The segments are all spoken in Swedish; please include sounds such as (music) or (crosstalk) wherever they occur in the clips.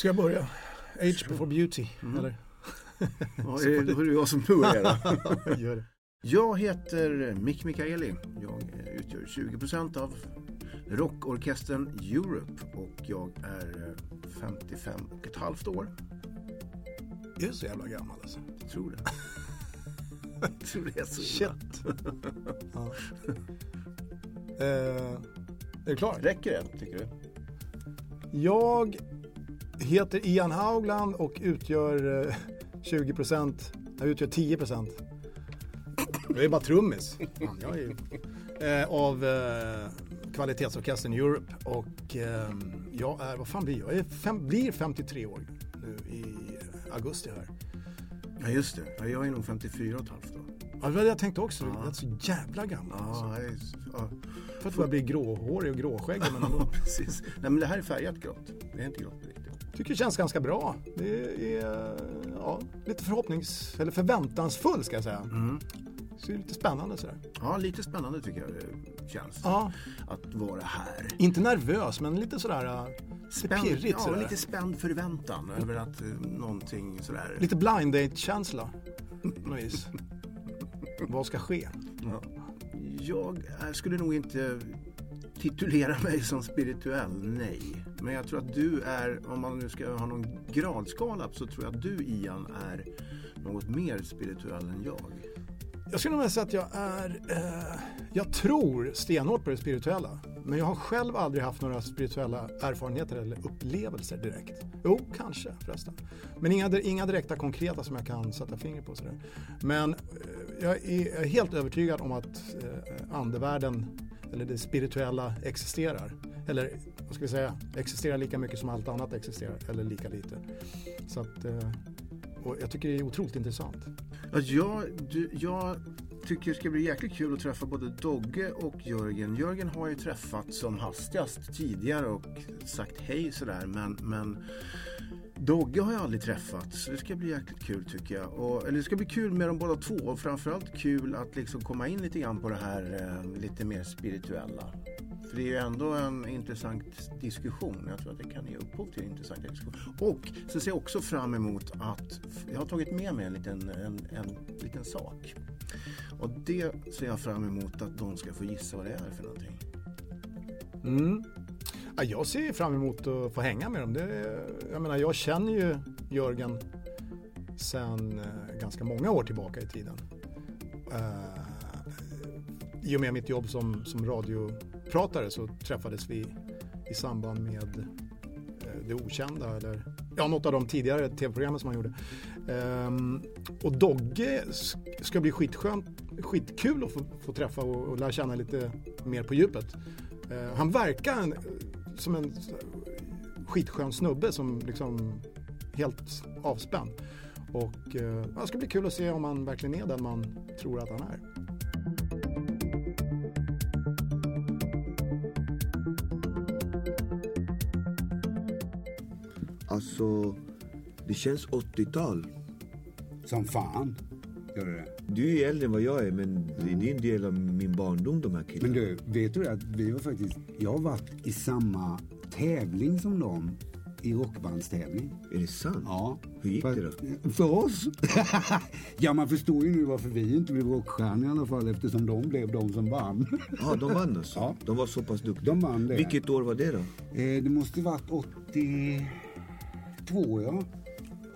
Ska jag börja? Age before beauty, Mm. eller? (laughs) Ja, (laughs) är det, då är det jag som börjar. (laughs) Jag heter Mick Mikaeli. Jag utgör 20% av rockorkestern Europe och jag är 55 och ett halvt år. Är så jävla gammal alltså. Jag tror det. Jag tror det är så. Shit. ja. eh, är du klar? Räcker det, tycker du? Jag heter Ian Haugland och utgör eh, 20%, jag utgör 10%. Jag är bara trummis. Jag är, eh, av eh, kvalitetsorkestern Europe och eh, jag är, vad fan blir jag? Jag är fem, blir 53 år nu i augusti här. Ja, just det. Ja, jag är nog 54 och ett halvt då. Ja, det var det jag tänkte också, Ja. jag är så jävla gammal. Alltså. Ja, jag är, ja, För att jag blir gråhårig och gråskäggig men ändå. precis. Nej, men det här är färgat grått. Det är inte grått på. Tycker det känns ganska bra. Det är ja, lite förhoppnings eller förväntansfull ska jag säga. Mm. Så det är lite spännande sådär. Ja, lite spännande tycker jag det känns. Ja, Att vara här. inte nervös men lite sådär äh, lite Spänd, pirrigt ja, sådär. lite spänd förväntan över att eh, någonting sådär. Lite blind date-känsla. på. (laughs) Vad ska ske? Ja. Jag skulle nog inte titulera mig som spirituell, nej. Men jag tror att du är, om man nu ska ha någon gradskala, så tror jag att du Ian är något mer spirituell än jag. Jag skulle nog säga att jag är, eh, jag tror stenhårt på det spirituella. Men jag har själv aldrig haft några spirituella erfarenheter eller upplevelser direkt. Jo, kanske förresten. Men inga, inga direkta konkreta som jag kan sätta fingret på. Sådär. Men eh, jag är, jag är helt övertygad om att eh, andevärlden, eller det spirituella, existerar. Eller vad ska vi säga, existerar lika mycket som allt annat existerar, eller lika lite. Så att, eh, och jag tycker det är otroligt intressant. Att jag, du, jag tycker det ska bli jäkligt kul att träffa både Dogge och Jörgen. Jörgen har ju träffat som hastigast tidigare och sagt hej sådär men, men Dogge har jag aldrig träffat så det ska bli jäkligt kul tycker jag. Och, eller det ska bli kul med dem båda två och framförallt kul att liksom komma in lite grann på det här eh, lite mer spirituella. För det är ju ändå en intressant diskussion. Jag tror att det kan ge upphov till intressanta diskussioner. Och så ser jag också fram emot att jag har tagit med mig en liten, en, en liten sak. Och det ser jag fram emot att de ska få gissa vad det är för någonting. Mm. Ja, jag ser fram emot att få hänga med dem. Det, jag menar, jag känner ju Jörgen sen eh, ganska många år tillbaka i tiden. Uh, I och med mitt jobb som, som radiopratare så träffades vi i samband med uh, Det Okända eller ja, något av de tidigare tv-programmen som han gjorde. Um, och Dogge ska bli skitskönt, skitkul att få, få träffa och, och lära känna lite mer på djupet. Uh, han verkar som en skitskön snubbe som liksom helt avspänd. Och eh, det ska bli kul att se om han verkligen är den man tror att han är. Alltså, det känns 80-tal. Som fan. Gör det det? Du är äldre än vad jag är, men det är en del av min barndom de här killarna. Men du, vet du att vi var faktiskt... Jag har varit i samma tävling som dem. I rockbandstävling. Är det sant? Ja. Hur gick för, det då? För oss? (laughs) ja, man förstår ju nu varför vi inte blev rockstjärnor i alla fall eftersom de blev de som vann. Ja, de vann alltså? Ja. De var så pass duktiga? De vann det. Vilket år var det då? Eh, det måste varit 82, ja.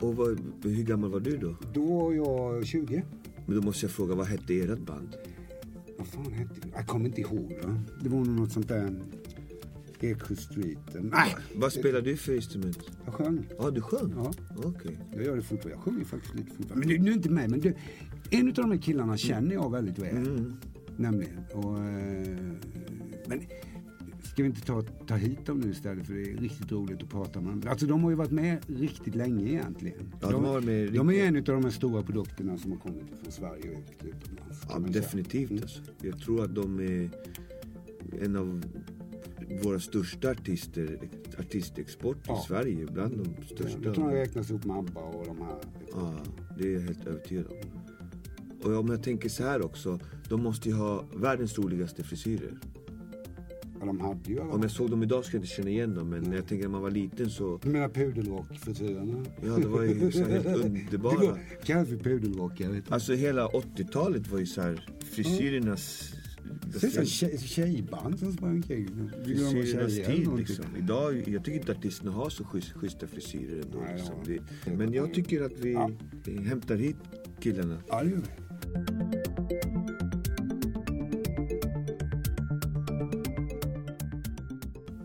Och vad, hur gammal var du då? Då var jag 20. Men då måste jag fråga, vad hette ert band? Vad fan hette det? Jag kommer inte ihåg. Va? Det var nog något sånt där... Eksjö Street. Nej, Vad spelade du för instrument? jag sjöng. Ja, du sjöng? Ja. Okej. Jag gör det fortfarande. Jag sjunger faktiskt lite fortfarande. Men du, nu är inte med. Men du, en av de här killarna känner jag väldigt väl. Mm. Nämligen. Och, eh, men ska vi inte ta, ta hit dem nu istället? För det är riktigt roligt att prata med dem. Alltså de har ju varit med riktigt länge egentligen. Ja, de har varit med de är en av de här stora produkterna som har kommit från Sverige och ut utomlands. Ja, definitivt Mm. alltså. Jag tror att de är en av våra största artister, artistexport i Ja. Sverige. Bland de Ja, största. Det kan räknas ihop med ABBA och de här. Ja, det är jag helt övertygad om. Och om jag tänker så här också. De måste ju ha världens roligaste frisyrer. De hade ju alla. Om jag såg dem idag skulle jag inte känna igen dem. Men när jag tänker när man var liten så... Du menar pudelrock-frisyrerna? Ja, det var ju så helt (laughs) Det underbara. kallas för pudelrock, jag vet inte. Alltså hela 80-talet var ju så här frisyrernas... Det är som tjej, tjejband som sprang omkring. Frisyrernas tid liksom. Idag, jag tycker inte artisterna har så schysst, schyssta frisyrer ändå. Nej, Liksom. Det, men jag tycker att vi, Ja. hämtar hit killarna. Ja, det gör vi.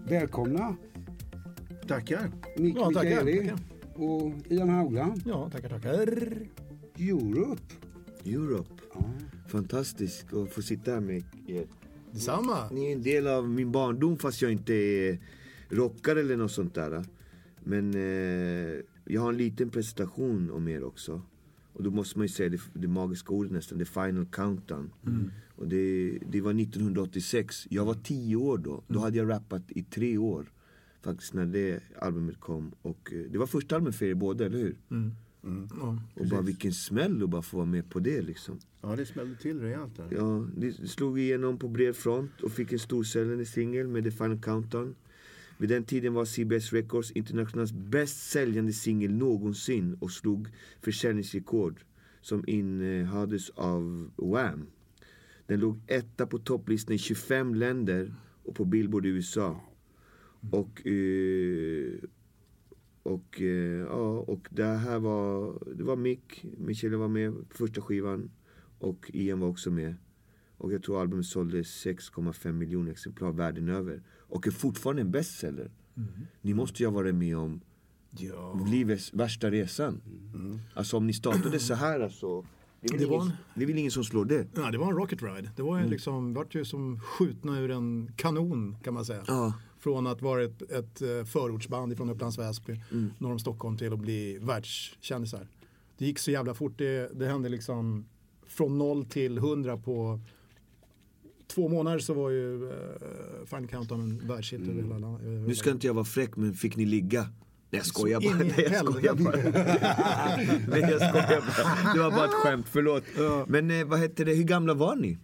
Välkomna Tackar. Nick Ja, tackar, Mikaeli tackar. och Ian Haugla. Ja, tackar, tackar. Europe. Europe. Ja. Fantastiskt att få sitta här med er. Detsamma. Ni är en del av min barndom fast jag inte är rockare eller något sånt där. Men eh, jag har en liten presentation om er också. Och då måste man ju säga det, det magiska ordet nästan, the final countdown. Och det, det var 1986, jag var 10 år då. Då hade jag rappat i tre år. Faktiskt när det albumet kom. Och eh, det var första albumet för er båda, eller hur? Ja. Och bara vilken smäll att bara få vara med på det liksom. Ja, det smällde till rejält där. Ja, det slog igenom på bred front och fick en storsäljande singel med The Final Countdown. Vid den tiden var CBS Records internationellt bäst säljande singel någonsin och slog försäljningsrekord som innehades av Wham. Den låg etta på topplistan i 25 länder och på Billboard i USA. Och, eh, och, eh, ja, och det här var, det var Mick, Michelle var med på första skivan och Ian var också med. Och jag tror albumet sålde 6,5 miljoner exemplar världen över. Och är fortfarande en bestseller. Ni måste ju ha varit med om Ja. livets värsta resan. Alltså om ni startade så här alltså. Det Det var ingen, en- det är väl ingen som slår det? Ja, det var en rocket ride. Det var ju liksom, vart ju som skjutna ur en kanon kan man säga. Ja. Från att vara ett, ett eh, förortsband från Upplands Väsby, Mm. norr om Stockholm till att bli världskändisar. Det gick så jävla fort. Det, det hände liksom från noll till hundra på två månader så var ju uh, Final Countdown en världshit över hela landet. Nu ska inte jag vara fräck men fick ni ligga? Jag skojar Så bara. Nej jag skojar bara. (laughs) Nej jag skojar bara. Det var bara ett skämt, förlåt. Men eh, vad hette det, hur gamla var ni?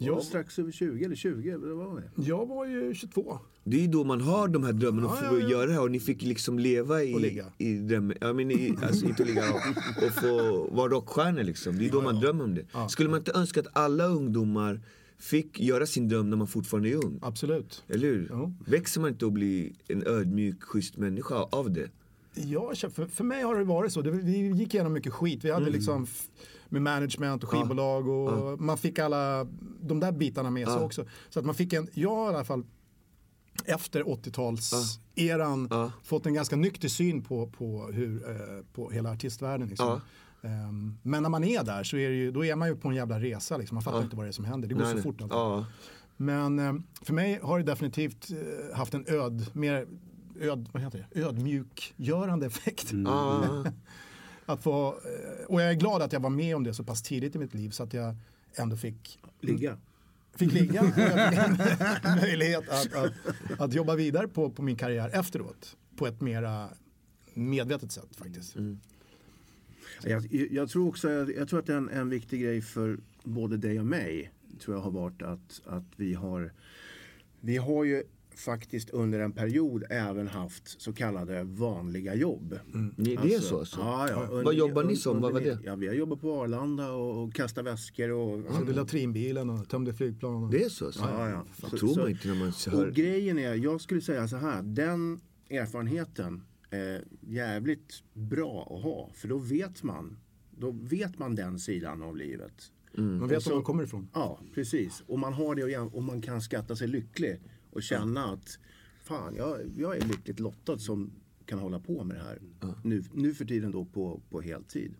Det var strax över 20 eller 20, vad var det? Jag var ju 22. Det är ju då man har de här drömmarna att Ja, få ja, ja. göra det här och ni fick liksom leva i, Och ligga. i drömmen. Ja men i, alltså inte ligga och, och få vara rockstjärnor liksom. Det är då man drömmer om det. Skulle man inte önska att alla ungdomar fick göra sin dröm när man fortfarande är ung? Absolut. Eller hur? Ja. Växer man inte och blir en ödmjuk, schysst människa av det? Ja, för, för mig har det varit så. Det, vi gick igenom mycket skit. Vi hade Mm. liksom med management och skivbolag och man fick alla de där bitarna med sig Ja. också. Så att man fick en, jag har i alla fall efter 80-talseran Ja. fått en ganska nykter syn på, på, hur, eh, på hela artistvärlden. Liksom. Ehm, men när man är där så är det ju, då är man ju på en jävla resa. Liksom. Man fattar inte vad det är som händer. Det går Nej, så fort. Ja. Men eh, för mig har det definitivt eh, haft en öd, mer öd, vad heter det? ödmjukgörande effekt. Ja. (laughs) Att få, eh, och jag är glad att jag var med om det så pass tidigt i mitt liv så att jag ändå fick, Ligga. fick ligga. (laughs) (laughs) Möjlighet att, att, att jobba vidare på, på min karriär efteråt. På ett mera medvetet sätt faktiskt. Jag, jag tror också jag, jag tror att en, en viktig grej för både dig och mig tror jag har varit att, att vi har vi har ju faktiskt under en period även haft så kallade vanliga jobb. Ni, det är så alltså? Ja, ja, Vad under- jobbar ni som? Vad var under- det? Ja, vi har jobbat på Arlanda och, och kastat väskor och Sålde latrinbilen och tömde flygplan. Och, Det är så alltså? Ja, ja. Så- tror så- man inte när man Och hör. grejen är, jag skulle säga så här, den erfarenheten är jävligt bra att ha. För då vet man, då vet man den sidan av livet. Man vet så- var man kommer ifrån. Ja, precis. Och man har det och jäm- och man kan skatta sig lycklig och känna att fan, jag, jag är lyckligt lottad som kan hålla på med det här nu, nu för tiden då på, på heltid.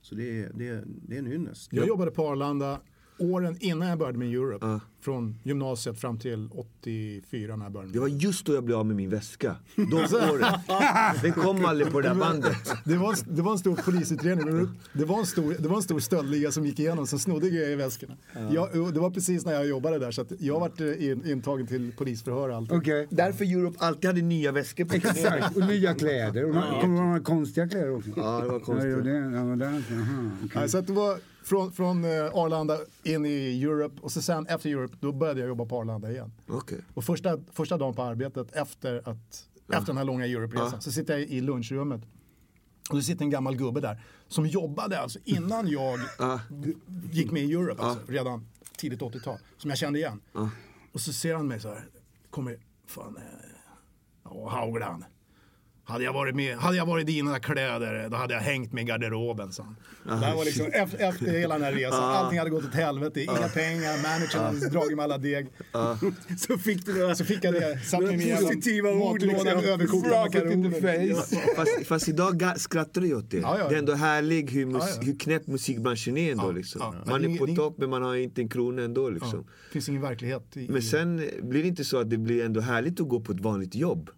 Så det är, det, är, det är en ynnest. Jag jobbade på Arlanda åren innan jag började med Europe. Ja. Från gymnasiet fram till 84 när jag började. Det var just då jag blev av med min väska. De åren. (laughs) Den kom aldrig på det där bandet. Det var, en, det var en stor polisutredning. Det var en stor, det var en stor stöldliga som gick igenom som snodde grejer i väskorna. Jag, och det var precis när jag jobbade där så att jag varit eh, in, intagen till polisförhör och allt. Okej. Därför Europe alltid hade nya väskor på Exakt, och nya kläder. Och ja. kommer några konstiga kläder också? Ja, det var konstigt. Ja, det, ja, det, aha. Nej, så att det var från, från eh, Arlanda in i Europe och så sen efter Europe då började jag jobba på Arlanda igen. Okej. Och första, första dagen på arbetet efter, att, efter den här långa Europe-resan Ja. så sitter jag i lunchrummet. Och det sitter en gammal gubbe där som jobbade alltså innan jag Ja. gick med i Europe, alltså, redan tidigt 80-tal, som jag kände igen. Och så ser han mig så här, kommer, fan, eh, ja Haugland. Hade jag, varit med, hade jag varit i dina kläder, då hade jag hängt med i garderoben, sa han. Det här var liksom efter, efter hela den här resan. Allting hade gått åt helvete, inga pengar, managern hade dragit med alla deg. (laughs) Så fick du det. Så fick jag det, satt med i Positiva ord, liksom. överkokta makaroner. Fast, fast idag skrattar du åt det. Ja, ja. Det är ändå härligt hur, mus- Ja, ja. hur knäpp musikbranschen är ändå. Ja, liksom. ja. Man är på topp men man har inte en krona ändå. Liksom. Det finns ingen verklighet i... Men sen blir det inte så att det blir ändå härligt att gå på ett vanligt jobb.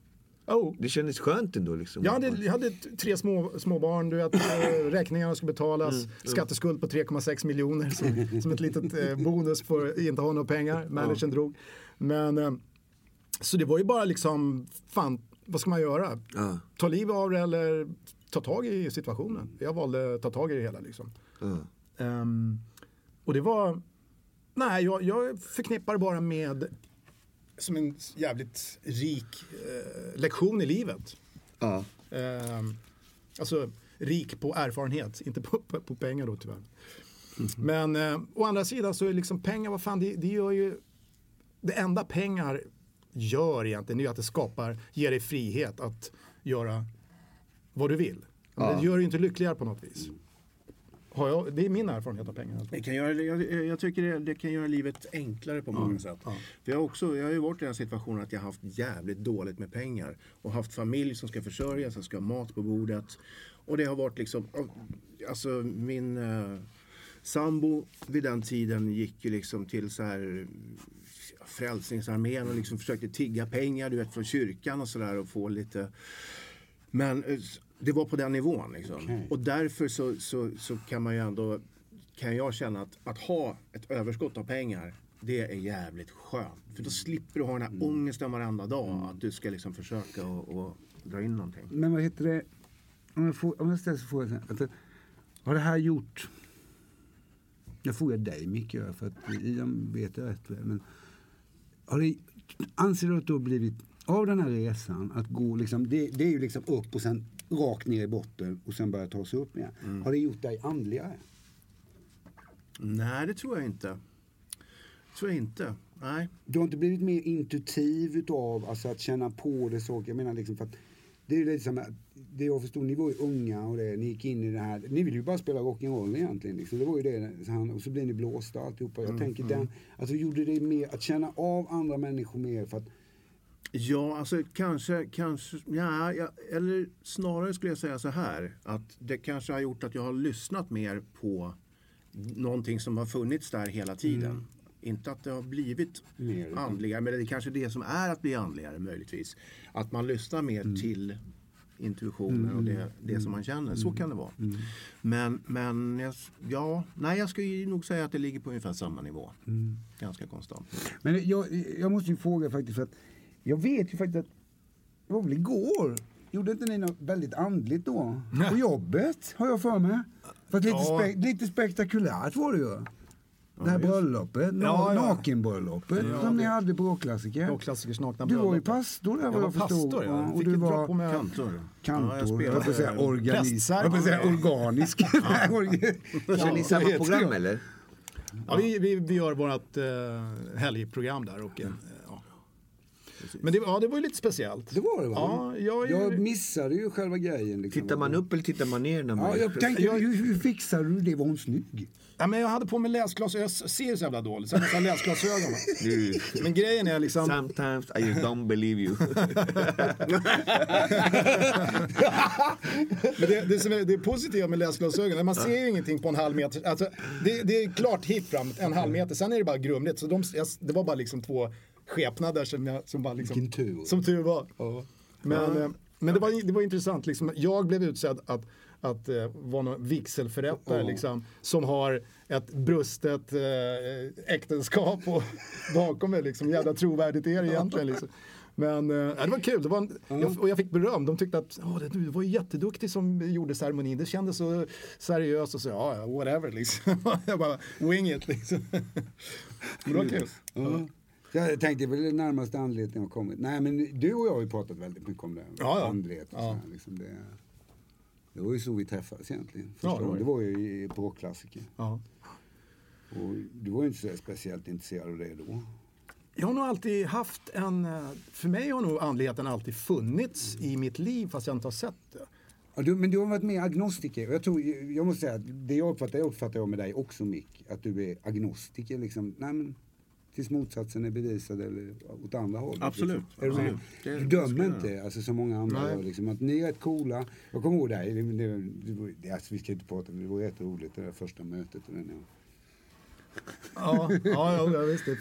Oh. Det kändes skönt ändå. Liksom. Jag hade, jag hade tre små, små barn, du vet, räkningarna ska betalas, Mm, skatteskuld på 3,6 miljoner som, som ett litet eh, bonus för att inte ha några pengar, managern drog. Men, eh, så det var ju bara liksom, fan, vad ska man göra? Ja. Ta liv av det eller ta tag i situationen. Jag valde att ta tag i det hela liksom. Ja. Ehm, och det var, nej jag, jag förknippar bara med som en jävligt rik eh, lektion i livet. Ja. Ehm, alltså rik på erfarenhet, inte på, på, på pengar då tyvärr. Men eh, å andra sidan så är liksom pengar, vad fan, det, det gör ju... Det enda pengar gör egentligen är att det skapar, ger dig frihet att göra vad du vill. Men Det gör dig inte lyckligare på något vis. Har jag, det är min erfarenhet av pengar. Det kan göra, jag, jag tycker det, det kan göra livet enklare på många sätt. För jag, har också, jag har ju varit i den situationen att jag har haft jävligt dåligt med pengar. Och haft familj som ska försörjas, som ska ha mat på bordet. Och det har varit liksom, alltså min eh, sambo vid den tiden gick ju liksom till så här Frälsningsarmén och liksom försökte tigga pengar du vet, från kyrkan och sådär och få lite men eh, det var på den nivån. Liksom. Okej. Och därför så, så, så kan man ju ändå kan jag känna att, att ha ett överskott av pengar det är jävligt skönt. För då slipper du ha den här ångesten varenda dag att du ska liksom försöka och, och dra in någonting. Men vad heter det? Om jag, får, om jag ställer frågan Har det här gjort... Jag frågar dig Micke, för att Ian vet jag rätt väl. Men har det, anser du att du har blivit, av den här resan, att gå liksom, det, det är ju liksom upp och sen rakt ner i botten och sen börja ta sig upp igen. Har det gjort dig andligare? Nej, det tror jag inte. tror jag inte. Nej. Du har inte blivit mer intuitiv utav alltså att känna på det saker. Jag menar liksom för att det är lite som det jag förstod, ni var ju unga och det, ni gick in i det här. Ni ville ju bara spela rock'n'roll egentligen. Liksom. Det var ju det. Så han, och så blev ni blåsta alltihopa. Jag tänker den, alltså gjorde det mer, att känna av andra människor mer för att Ja, alltså kanske, kanske, ja, ja, eller snarare skulle jag säga så här. Att det kanske har gjort att jag har lyssnat mer på någonting som har funnits där hela tiden. Inte att det har blivit Mer, andligare, men det är kanske det som är att bli andligare möjligtvis. Att man lyssnar mer till intuitionen och det, det som man känner. Så kan det vara. Men, men jag, ja, nej, jag skulle nog säga att det ligger på ungefär samma nivå. Ganska konstant. Men jag, jag måste ju fråga faktiskt för att jag vet ju faktiskt att det var väl igår Gjorde inte ni något väldigt andligt då? På jobbet, har jag för mig. För att lite, Ja. spe, lite spektakulärt var det ju. Det här bröllopet, Ja, nakenbröllopet Ja, som ni hade på Rockklassiker. Rockklassikers nakna Du var ju bröllop. pastor där Jag vad var jag förstod. pastor, ja. och du var på mig Kantor. kantor, Ja, jag jag höll på att säga spelade organisk. Jag höll på att säga organisk. (laughs) Kör ni samma program eller? Ja, vi, vi, vi gör vårt eh, helgprogram där. Och, eh, Men det, ja, det var ju lite speciellt. Det var det va? Ja, jag, Jag missade ju själva grejen. Liksom. Tittar man upp eller tittar man ner när man Ja, jag tänkte, Jag- hur, hur fixade du det? Var hon snygg? ja, men jag hade på mig läsglasögon. Jag ser så jävla dåligt så jag måste ha läsglasögon. (laughs) Men grejen är liksom... Sometimes I just don't believe you. (laughs) Men det, det, som är, det positiva med läsglasögon, man ser ju ingenting på en halv meter. Alltså, det, det är klart hit fram, en halv meter, sen är det bara grumligt. Så de, jag, det var bara liksom två skepnader som, jag, som bara liksom... Tur. Som tur var. Men, eh, men det, var, det var intressant, liksom, jag blev utsedd att att eh, vara någon vigselförrättare liksom, som har ett brustet eh, äktenskap och (laughs) bakom mig. Liksom, jävla trovärdigt är det egentligen. Liksom. Men eh, det var kul, det var en, jag, och jag fick beröm. De tyckte att det, du var jätteduktig som gjorde ceremonin. Det kändes så seriöst och så, ja, ja, whatever liksom. (laughs) jag bara, wing it liksom. (laughs) det var kul. Ja. Jag tänkte väl det närmaste andligheten har kommit. Nej men du och jag har ju pratat väldigt mycket om det. Ja, ja. Andlighet och Ja. här, liksom det, det var ju så vi träffades egentligen. Ja, det var det var ju på rockklassiker. Ja. Och du var ju inte så speciellt intresserad av det då. Jag har nog alltid haft en, eh, för mig har nog andligheten alltid funnits i mitt liv fast jag inte har sett det. Ja, du, men du har varit mer agnostiker. Och jag, tror, jag måste säga att det jag uppfattar, jag uppfattar jag med dig också Mick. Att du är agnostiker liksom. Nej men tills motsatsen är bevisad eller åt andra hållet. Absolut, Liksom. Du, absolut. Det- du det dömer jag inte, alltså som många andra gör. Liksom, att ni är rätt coola. Jag kommer ihåg det, det, det, var- det, alltså, vi ska inte prata, men det var rätt roligt det där första mötet. Och den, ja. Ja, ja, ja, ja visst. Det.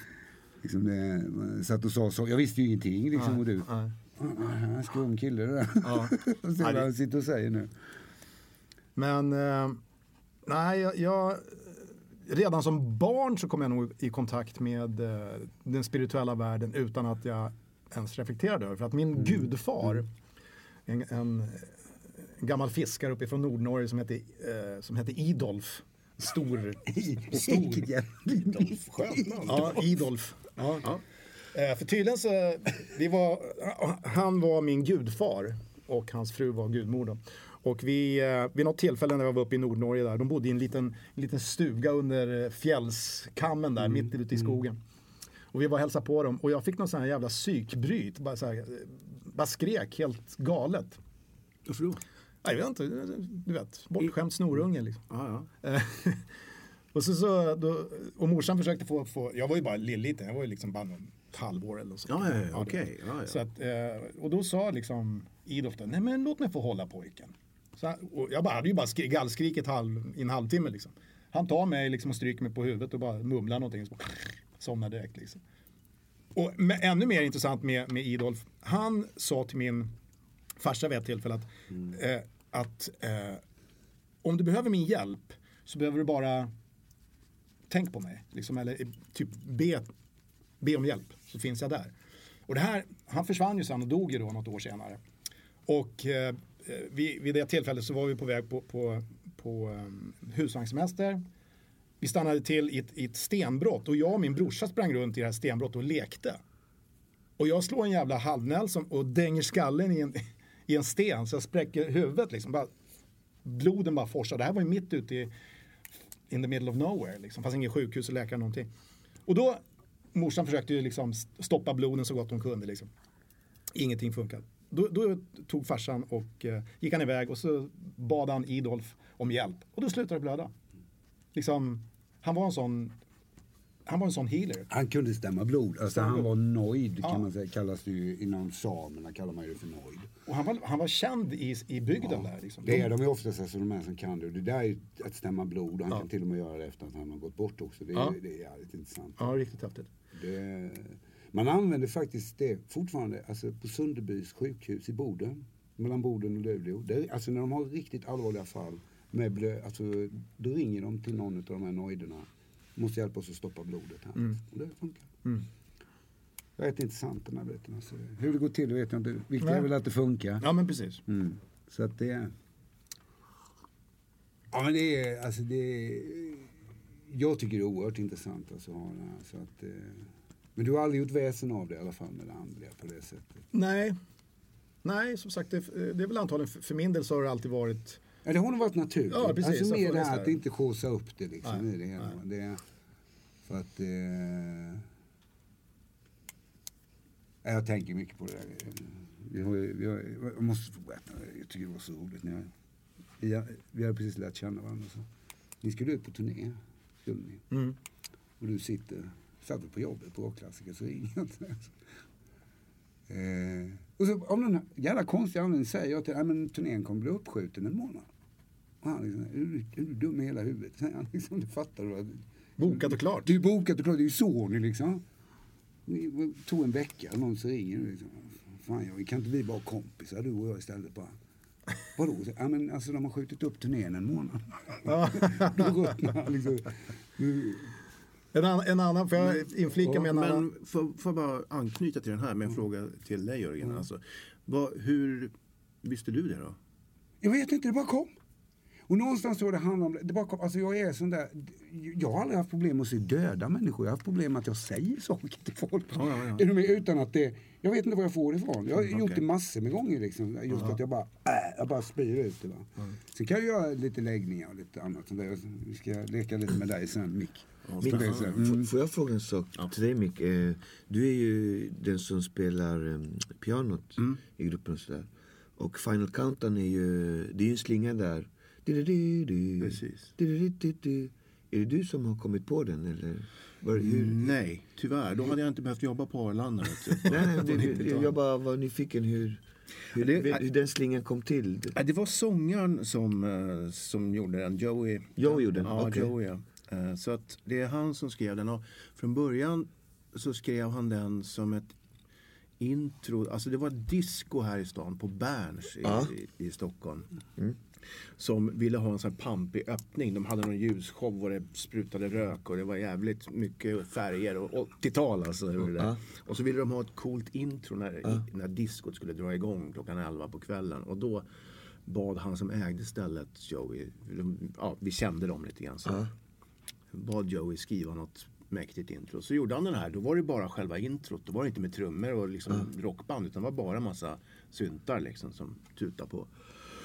liksom det, man satt och sa så, jag visste ju ingenting liksom och du. Nej. Ah, Skum kille det där. Ja. (laughs) och se vad han sitter och säger nu. Men eh, nej, jag, jag, redan som barn så kom jag nog i kontakt med eh, den spirituella världen utan att jag ens reflekterade över. För att min gudfar, en, en, en gammal fiskare uppifrån Nordnorge som hette, eh, som hette Idolf, stor, (laughs) Vilket jävla Skönt namn. ja, Idolf. Ja. Ja. Eh, för tydligen så, vi var, han var min gudfar och hans fru var gudmor då. Och vi, eh, vid något tillfälle när jag var uppe i Nordnorge där, de bodde i en liten, en liten stuga under eh, fjällskammen där, mitt ute i skogen. Och vi var och hälsade på dem och jag fick någon sån här jävla psykbryt, bara, så här, eh, bara skrek helt galet. Varför då? Nej, jag vet inte, du vet, bortskämd snorunge liksom. Ja, ja. (laughs) Och, så, så, då, och morsan försökte få, få, jag var ju bara lilliten, jag var ju liksom bara någon ett halvår eller så. Ja, ja, ja, okej, ja, ja. Så att, och då sa liksom Idolf, nej men låt mig få hålla pojken. Så, jag bara, hade ju bara skri, gallskrikit halv, i en halvtimme liksom. Han tar mig liksom och stryker mig på huvudet och bara mumlar någonting. Och så bara, (laughs) somnar direkt liksom. Och med, ännu mer intressant med, med Idolf, han sa till min farsa vid ett tillfälle att, eh, att eh, om du behöver min hjälp så behöver du bara tänk på mig. Liksom, eller eh, typ be, be om hjälp så finns jag där. Och det här, han försvann ju sen och dog ju då något år senare. Och eh, Eh, vid, vid det tillfället så var vi på väg på, på, på um, husvagnssemester. Vi stannade till i ett, i ett stenbrott och jag och min brorsa sprang runt i det här stenbrottet och lekte. Och jag slår en jävla halvnälson och dänger skallen i en, i en sten så jag spräcker huvudet liksom. Bara, bloden bara forsar. Det här var ju mitt ute i in the middle of nowhere. Liksom. Fanns inget sjukhus och läkare någonting. Och då, morsan försökte ju liksom stoppa bloden så gott hon kunde. Liksom. Ingenting funkade. Då, då tog farsan och eh, gick han iväg och så bad han Idolf om hjälp. Och då slutade det blöda. Liksom, han var en sån han var en sån healer. Han kunde stämma blod. Alltså Stämma han blod. var nöjd Ja. kan man säga. Kallas det ju inom samerna kallar man ju det för nöjd. Och han var, han var känd i, i bygden där. Liksom. Det är de ju oftast alltså, de här som kan det. Och Det där är ju att stämma blod han Ja. kan till och med göra det efter att han har gått bort också. Det är, Ja. det är jävligt intressant. Ja, riktigt häftigt. Det, man använder faktiskt det fortfarande alltså på Sunderbys sjukhus i Boden. Mellan Boden och Luleå. Det, är- alltså när de har riktigt allvarliga fall. Med blö, alltså, då ringer de till någon av de här nojderna. Måste hjälpa oss att stoppa blodet här. Mm. Och det funkar. Mm. Det är rätt intressant den här biten. Alltså, hur det går till vet jag inte. Viktigt är väl att det funkar. Ja, men precis. Mm. Så att det... Ja men det är, alltså det är, Jag tycker det är oerhört intressant alltså, att ha det här. Så att, eh, men du har aldrig gjort väsen av det i alla fall med det andliga på det sättet. Nej. Nej, som sagt, det, det är väl antagligen för, min del så har det alltid varit Ja, det har nog varit naturligt. Ja, precis. alltså mer det här att inte skjutsa upp det liksom Nej, i det hela. nej. Det för att... Eh, ja, jag tänker mycket på det där. Vi har, vi har, jag måste få berätta, jag tycker det var så roligt. När jag, vi, har precis lärt känna varandra. Så. Ni skulle ut på turné, skulle ni. mm. Och du sitter, satt på jobbet på Rockklassiker så ringer jag (laughs) dig. Eh, och så av någon jävla konstig anledning säger jag till dig, men turnén kommer bli uppskjuten en månad. Och han liksom, är du, är du dum i hela huvudet? Säger han liksom, det fattar du. bokat och klart. Det är bokat och klart, det är ju Sony liksom. Det tog en vecka, någon så ringer du liksom. Fan, jag, kan inte vi vara kompisar du och jag istället bara? Vadå? Ja men alltså de har skjutit upp turnén en månad. (laughs) Då ruttnar liksom. (laughs) En, annan, en annan, får jag inflika med en men annan? får, bara anknyta till den här med en fråga till dig Jörgen. Mm. Alltså, vad, hur visste du det då? Jag vet inte, det bara kom. Och någonstans tror det handlar om det. bara kom. Alltså jag är sån där, jag har aldrig haft problem med att se döda människor. Jag har haft problem med att jag säger saker till folk. Ja, ja, ja. Med? Utan att det, jag vet inte var jag får det ifrån. Jag har Mm, gjort det massor med gånger liksom. Just att jag bara, äh, jag bara spyr ut det. Va? Sen kan jag göra lite läggningar och lite annat. sånt där. Vi ska leka lite med dig sen, Mick. F- mm. Får jag fråga en sak till dig Mick? Eh, Du är ju den som spelar eh, pianot Mm. i gruppen och sådär. Och Final Countdown är ju, det är ju en slinga där. Precis. Är det du som har kommit på den eller? Var, hur? Nej, tyvärr. Då hade jag inte behövt jobba på Arlanda. (laughs) Nej, (laughs) det, det, 90-talet. jag bara var nyfiken hur, hur, Det- hur den slingan kom till. Ja, Det var sångaren som, eh, som gjorde den, Joey. Joey gjorde den, Ja, okej. Joey. Eh, Så att det är han som skrev den. Och från början så skrev han den som ett intro. Alltså det var disco här i stan på Berns i, Ja. i, i Stockholm. Mm. Som ville ha en sån här pampig öppning. De hade någon ljusshow och det sprutade rök och det var jävligt mycket färger. Och 80-tal alltså. Ja. Och så ville de ha ett coolt intro när, när diskot skulle dra igång klockan 11 på kvällen. Och då bad han som ägde stället, Joey, de, ja, vi kände dem lite grann. Så. Bad Joey skriva något mäktigt intro. Så gjorde han den här. Då var det bara själva introt. Då var det inte med trummor och liksom rockband. Utan det var bara massa syntar liksom som tutade på.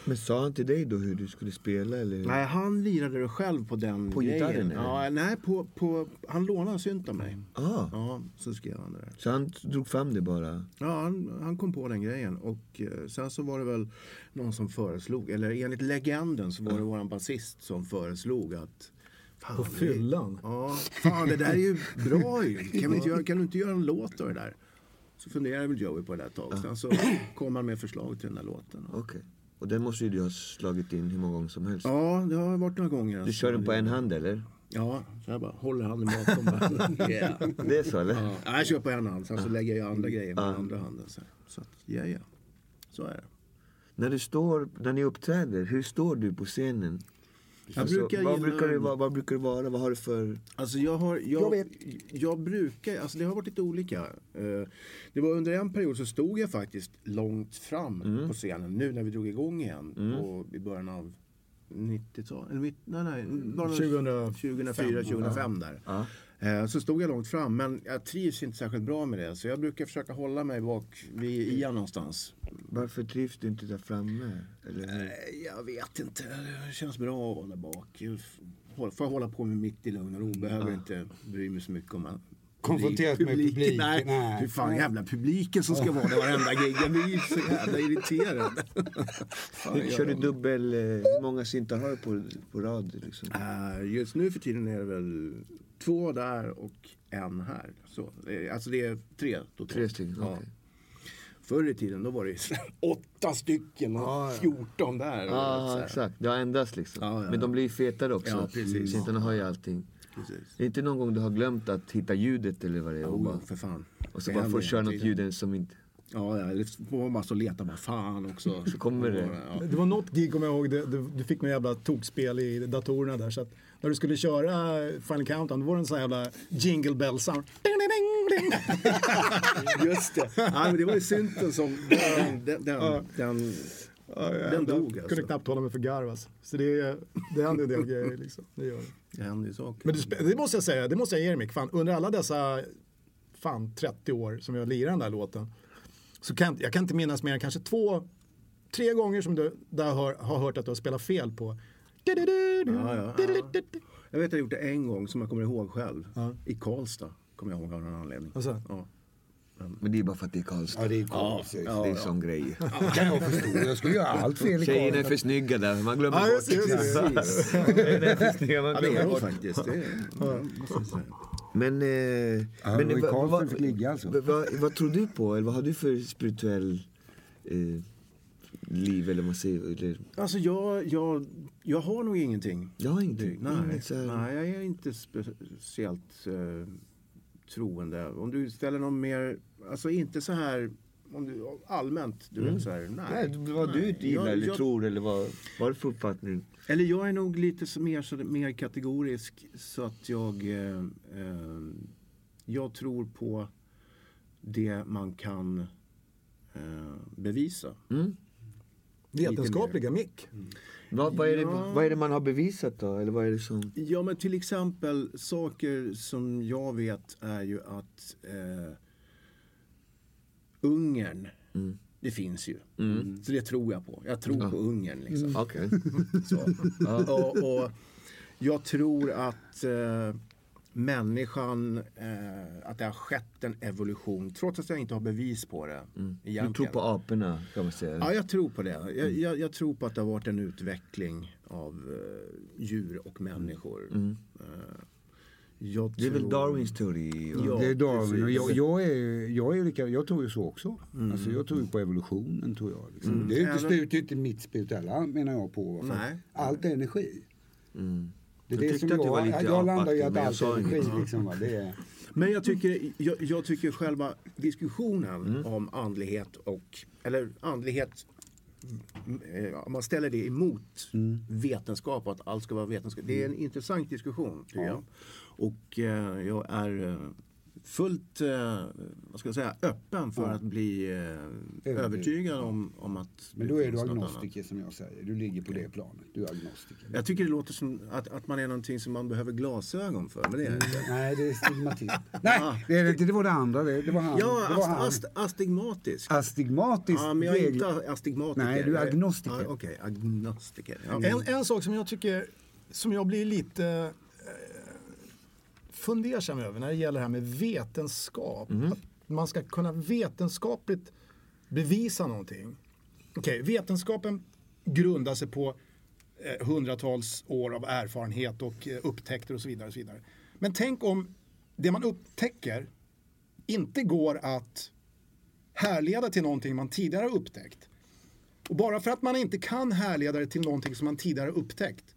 Men sa han till dig då hur du skulle spela eller? Nej, han lirade det själv på den På grejen. gitarren, eller? Ja, nej, på, på, han lånade en synt av mig. Ah, Ja, så skrev han det där. så han drog fram det bara? Ja, han, han kom på den grejen. Och eh, sen så var det väl någon som föreslog, eller enligt legenden så var det våran basist som föreslog att fan, På fyllan? Ja, fan det där är ju bra ju. Kan, inte göra, kan du inte göra en låt av det där? Så funderade väl Joey på det där ett tag. Sen så kom han med förslag till den där låten. Okej. Och den måste ju du ha slagit in hur många gånger som helst. Ja, det har varit några gånger. Du kör den på en hand eller? Ja, så jag bara håller handen bakom. bara, (laughs) yeah. Det är så eller? ja, jag kör på en hand, sen så lägger jag andra grejer på Ja. andra handen. Så, så att, ja, ja. Så är det. När du står, när ni uppträder, hur står du på scenen? Jag brukar vad, gilla- brukar det vara, vad brukar det vara? Vad har du för... Alltså jag har, jag, Jag jag, vet. brukar, alltså det har varit lite olika. Eh, det var under en period så stod jag faktiskt långt fram Mm. på scenen. Nu när vi drog igång igen på, i början av 90-talet. Eller mitt, nej, nej, början av 2005. 2004, 2005 där. Ja. Eh, Så stod jag långt fram, men jag trivs inte särskilt bra med det. Så jag brukar försöka hålla mig bak vid Ian någonstans. Varför trivs du inte där framme? Eller? Eh, Jag vet inte, det känns bra att vara där bak. Får jag hålla på med mitt i lugn och ro, behöver inte bry mig så mycket om att Konfronteras med publik. Nej, Nej. hur fan jävla publiken som ska vara där varenda gig. Jag blir så jävla irriterad. (laughs) Fan, Kör du dubbel... eh, Hur många syntar har du på, på rad? Liksom? Eh, Just nu för tiden är det väl två där och en här. Så, eh, alltså det är tre totalt. Tre stycken? Ja. okej. Förr i tiden då var det (laughs) åtta stycken och ja. fjorton där. och så Ja, här. exakt. Det har ändrats liksom. Ja, ja, Men de blir ju fetare också. Ja, precis. Syntarna har ju allting. Precis. Det är inte någon gång du har glömt att hitta ljudet eller vad det är? Och, Oh, bara, för fan. och så Det bara får köra något ljud som inte... Ja, ja, får man bara stå och leta bara fan också. (laughs) Så kommer det. Ja. Det var något gig, kommer jag ihåg, det, du, du fick något jävla tokspel i datorerna där. Så att när du skulle köra Final Countdown, då var det en sån här jävla jingle bell sound. (laughs) Just det. Ja, men det var ju synten som... (laughs) Den, den, den, den, Ja, Den jävlar. dog, alltså. Kunde knappt hålla mig för garv alltså. Så det, det händer en del grejer liksom. Det gör det. det hände ju saker. Men det, det måste jag säga, det måste jag ge dig Mick. Fan, under alla dessa fan 30 år som jag lirar den där låten. Så kan, jag kan inte minnas mer än kanske två, tre gånger som du där har, har hört att du har spelat fel på. Ja, ja, ja. Jag vet att jag gjort det en gång som jag kommer ihåg själv. I Karlstad. Kommer jag ihåg av någon anledning. Alltså, Ja. Men det är bara för att det är Karlstad. Ja, det är konstigt. Ja, det är ja. sån grej. kan jag förstå. Jag skulle göra allt fel i (laughs) Tjejerna är Karlstad. för snygga där, man glömmer Ja, bort. Precis. (laughs) Tjejerna är för snygga, man Ja, det glömmer är det bort. faktiskt. Det ja. Men... Eh, Ja, men vad- Karlstad vad- ligga, alltså. vad- vad, vad tror du på? Eller vad har du för spirituell eh, liv eller vad man säger? Eller, Alltså jag, jag, jag har nog ingenting. jag har ingenting. Nej, Inget nej, jag är inte speciellt eh, troende. Om du ställer någon mer, alltså inte så här om du, allmänt, du Mm. vet så här, nej. Nej, vad du inte gillar eller jag- tror eller vad, vad är det för uppfattning? Eller jag är nog lite så mer, så, mer kategorisk så att jag, eh, eh, jag tror på det man kan eh, bevisa. Mm? Vetenskapliga mick. Vad, vad, är det, Ja. vad är det man har bevisat då? Eller vad är det som... Ja men till exempel saker som jag vet är ju att eh, Ungern, Mm. det finns ju. Mm. Så det tror jag på. Jag tror Ja. på Ungern liksom. Okej. (laughs) Så. och, och jag tror att eh, människan, eh, att det har skett en evolution trots att jag inte har bevis på det. Mm. Du tror på aporna kan man säga? Ja, jag tror på det. Jag, jag, jag tror på att det har varit en utveckling av eh, djur och människor. Mm. Eh, jag Det är väl tror- Darwins teori? Ja, det är Darwin och jag, jag, är, jag, är lika, jag tror ju så också. Alltså jag tror ju på evolutionen tror jag. Liksom. Det utesluter ju inte mitt spirituella menar jag på. Allt är energi. Mm. Det är Jag det som jag, var lite jag landar apaktig, att men jag allt är energi. Liksom, va? det är, Men jag tycker, jag, jag tycker själva diskussionen Mm. om andlighet och, eller andlighet, mm, eh, om man ställer det emot Mm. vetenskap och att allt ska vara vetenskap. Det är en intressant diskussion tycker jag. Och eh, jag är eh, fullt, eh, vad ska jag säga, öppen för Ja. att bli eh, övertygad om, om att men då är du agnostiker som jag säger. Du ligger på det planet. Du är agnostiker. Jag tycker det låter som att, att man är någonting som man behöver glasögon för, men det är det inte. Nej, det är stigmatism. (laughs) Nej, det är det inte. Det var det andra. Det, det var han. Ja, det var ast, han. ast, astigmatisk. Astigmatisk. Ja, men jag är inte astigmatiker. Nej, du är agnostiker. Ja, Okej, agnostiker. Ja. En, en sak som jag tycker, som jag blir lite fundersam över när det gäller det här med vetenskap. Att man ska kunna vetenskapligt bevisa någonting. Okej, vetenskapen grundar sig på eh, hundratals år av erfarenhet och eh, upptäckter och så vidare. Och så vidare. Men tänk om det man upptäcker inte går att härleda till någonting man tidigare upptäckt. Och bara för att man inte kan härleda det till någonting som man tidigare upptäckt.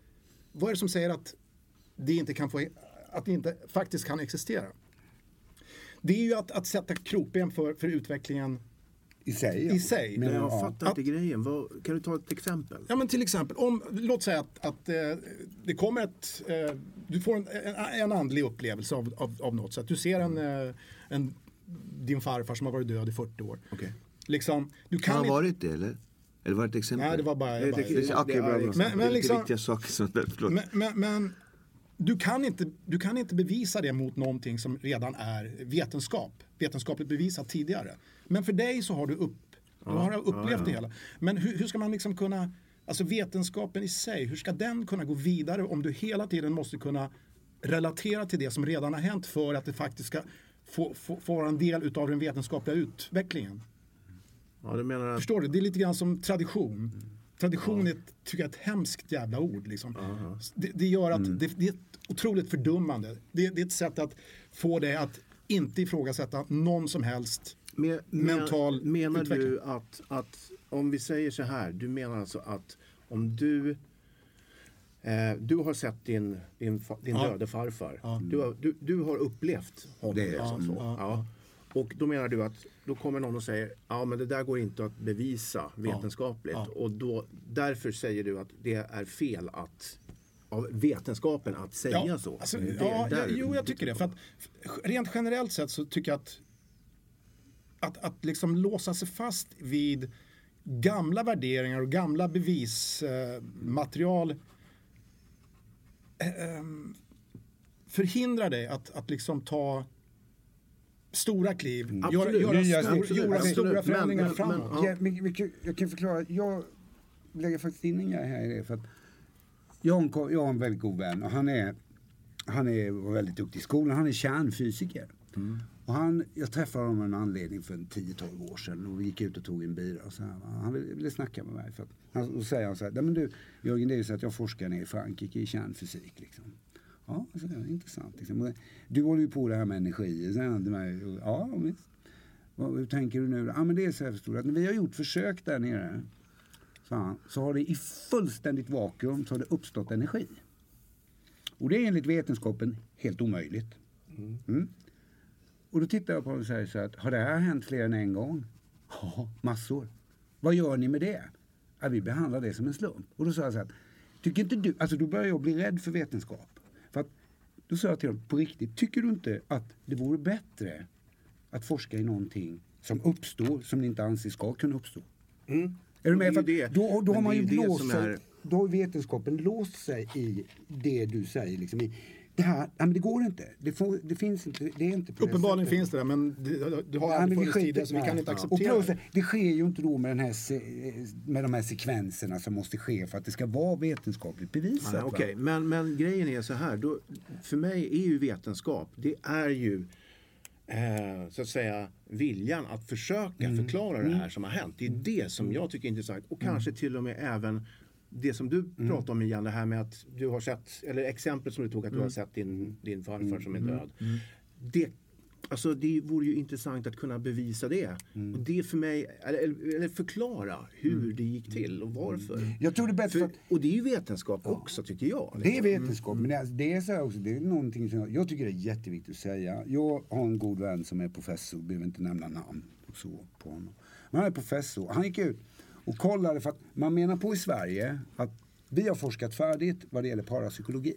Vad är det som säger att det inte kan få, att det inte faktiskt kan existera? Det är ju att, att sätta krokben för, för utvecklingen. I sig. I sig. Men, jag ja. fattar inte grejen. Vad, kan du ta ett exempel? Ja men till exempel, om, låt säga att, att eh, det kommer ett, eh, du får en, en, en andlig upplevelse av, av, av något. Så att du ser en, eh, en, din farfar som har varit död i 40 år. Okej. Liksom, du Kan kan ha inte, varit det eller? Eller var det ett exempel? Nej, det var bara- Det, bara- det, det, det- men- det är lite viktiga saker som... (laughs) Förlåt. Men, men, men du, kan inte, du kan inte bevisa det mot någonting som redan är vetenskap. Vetenskapligt bevisat tidigare. Men för dig så har du, upp, du har upplevt det hela. Men hur, hur ska man liksom kunna, alltså vetenskapen i sig, hur ska den kunna gå vidare om du hela tiden måste kunna relatera till det som redan har hänt för att det faktiskt ska få, få, få vara en del utav den vetenskapliga utvecklingen. Ja, du menar att... Förstår du? Det är lite grann som tradition. Tradition är, ett- tycker jag, ett hemskt jävla ord. Liksom. Det, det gör att det, det är ett otroligt fördummande. Det, det är ett sätt att få dig att inte ifrågasätta någon som helst Men, mental menar utveckling. du att, att, om vi säger så här, du menar alltså att om du eh, du har sett din, din, din Ja. döde farfar. Ja. Du, har, du, du har upplevt honom. Det är liksom så. så. Ja, Ja. Och då menar du att då kommer någon och säger ja men det där går inte att bevisa vetenskapligt. Ja. Och då, därför säger du att det är fel att av vetenskapen att säga så. Alltså, Det ja, där ja, jo, jag tycker det. För att rent generellt sett så tycker jag att att, att liksom låsa sig fast vid gamla värderingar och gamla bevismaterial eh, ehm, förhindrar dig att, att liksom ta stora kliv, göra, Absolut. göra, Nya stor, göra Absolut. stora förändringar men- men- framåt. ja. Ja, men vi kan- jag kan förklara. Jag lägger faktiskt in en grej här i det. För att jag, har en, jag har en väldigt god vän och han är, han är var väldigt duktig i skolan. Han är kärnfysiker. Och han, jag träffade honom av en anledning för en 10-12 år sedan och vi gick ut och tog en bira. Och så här, han ville, ville snacka med mig. För att, han, då säger han så här, "Nej, men du Jörgen det är ju så att jag forskar nere i Frankrike i kärnfysik. Liksom. Ja, så det är intressant. Liksom. Du håller ju på det här med energi. Och, Ja, visst. Vad, hur tänker du nu? Ja, men det är så här förstår att när vi har gjort försök där nere han, så har det i fullständigt vakuum så har det uppstått energi. Och det är enligt vetenskapen helt omöjligt. Mm. Och då tittar jag på honom och säger så att har det här hänt fler än en gång? Ja, massor. Vad gör ni med det? Ja, vi behandlar det som en slump. Och då sa jag så här, tycker inte du, alltså då börjar jag bli rädd för vetenskap. Då sa jag till honom, på riktigt, tycker du inte att det vore bättre att forska i någonting som uppstår, som ni inte anser ska kunna uppstå? Mm. Är du med? Det För det. då, då har man ju är ju det låst som sig, är- då har vetenskapen låst sig i det du säger. Liksom, i, det här, nej, men det går inte. Det, får, det finns inte, det är inte på Uppenbarligen sättet. finns det där men det, det har Ja, aldrig funnits tidigare så vi kan nej. inte Och acceptera plus, det. det sker ju inte då med, den här, med de här sekvenserna som måste ske för att det ska vara vetenskapligt bevisat. Va? Okej, men, men grejen är så här. Då, för mig är ju vetenskap, det är ju eh, så att säga viljan att försöka Mm. förklara det här som har hänt. Det är det som jag tycker är intressant. Och Mm. kanske till och med även det som du pratade om Ian, det här med att du har sett, eller exemplet som du tog att Mm. du har sett din, din farfar som är död. Det, alltså det vore ju intressant att kunna bevisa det. Mm. Och det för mig, eller, eller förklara hur det gick till och varför. Jag tror det bättre för att och det är ju vetenskap också tycker jag. Det är liksom. vetenskap, men det är, det är så också, det är någonting som jag, jag tycker det är jätteviktigt att säga. Jag har en god vän som är professor, behöver inte nämna namn och så på honom. Men han är professor, han gick ut och kollade för att man menar på i Sverige att vi har forskat färdigt vad det gäller parapsykologi.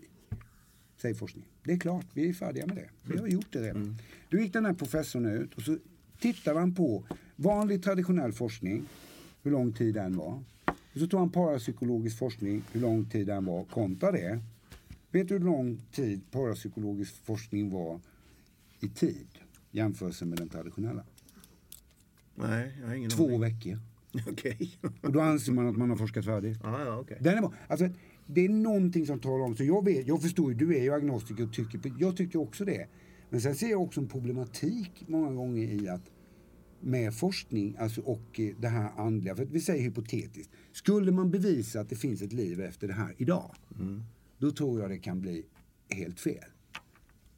Säger forskningen. Det är klart, vi är färdiga med det. Vi har gjort det redan. Då gick den här professorn ut och så tittade han på vanlig traditionell forskning, hur lång tid den var. Och så tog han parapsykologisk forskning, hur lång tid den var, kontra det. Vet du hur lång tid parapsykologisk forskning var i tid jämfört med den traditionella? Nej, jag har ingen Två aning. veckor. Okej. Och då anser man att man har forskat färdigt. ja, ja, är bra. Alltså, det är någonting som talar om, så jag, vet, jag förstår ju, du är ju agnostiker och tycker, jag tycker också det. Men sen ser jag också en problematik många gånger i att med forskning alltså, och eh, det här andliga, för vi säger hypotetiskt, skulle man bevisa att det finns ett liv efter det här idag, då tror jag det kan bli helt fel.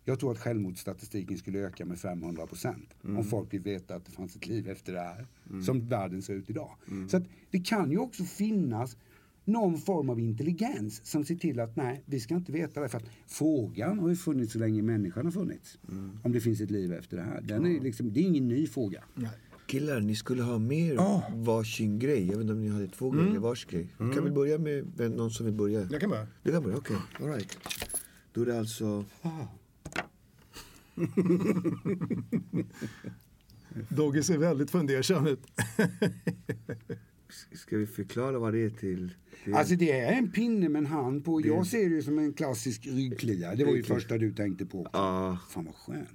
Jag tror att självmordsstatistiken skulle öka med 500 procent om folk fick veta att det fanns ett liv efter det här, som världen ser ut idag. Så att det kan ju också finnas någon form av intelligens som ser till att nej, vi ska inte veta det. För att frågan har ju funnits så länge människan har funnits. Om det finns ett liv efter det här. Den är liksom, det är ingen ny fråga. Killar, ni skulle ha mer Ja. varsin grej. Jag vet inte om ni hade två grejer, vars grej. Vi kan väl börja med någon som vill börja? Jag kan börja. Du kan börja, okej. All right. Då är det alltså... (laughs) Dogge ser väldigt fundersam ut. (laughs) Ska vi förklara vad det är till? Det är, Alltså det är en pinne med en hand på. Jag ser det som en klassisk ryggklia. Det var ju Ryggklia. första du tänkte på. Ja. Fan vad skönt.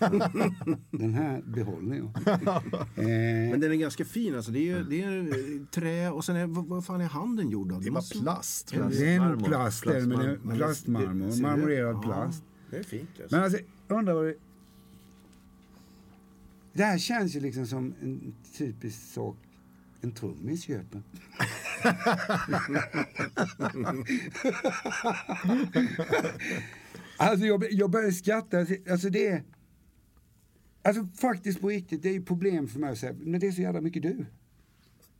(laughs) Den här behåller jag. Eh, Men den är ganska fin alltså. Det är, det är trä och sen är, vad, vad fan är handen gjord av? Det var plast. Plast. det är nog plast, där, men det är Plastmarmor. plastmarmor. Marmorerad Ja, plast. Det är fint alltså. Men alltså, undrar vad det... Det här känns ju liksom som en typisk sak en trummis köper. (laughs) alltså jag, jag börjar skratta. Alltså det är... Alltså faktiskt på riktigt, det är ju problem för mig att säga, men det är så jävla mycket du.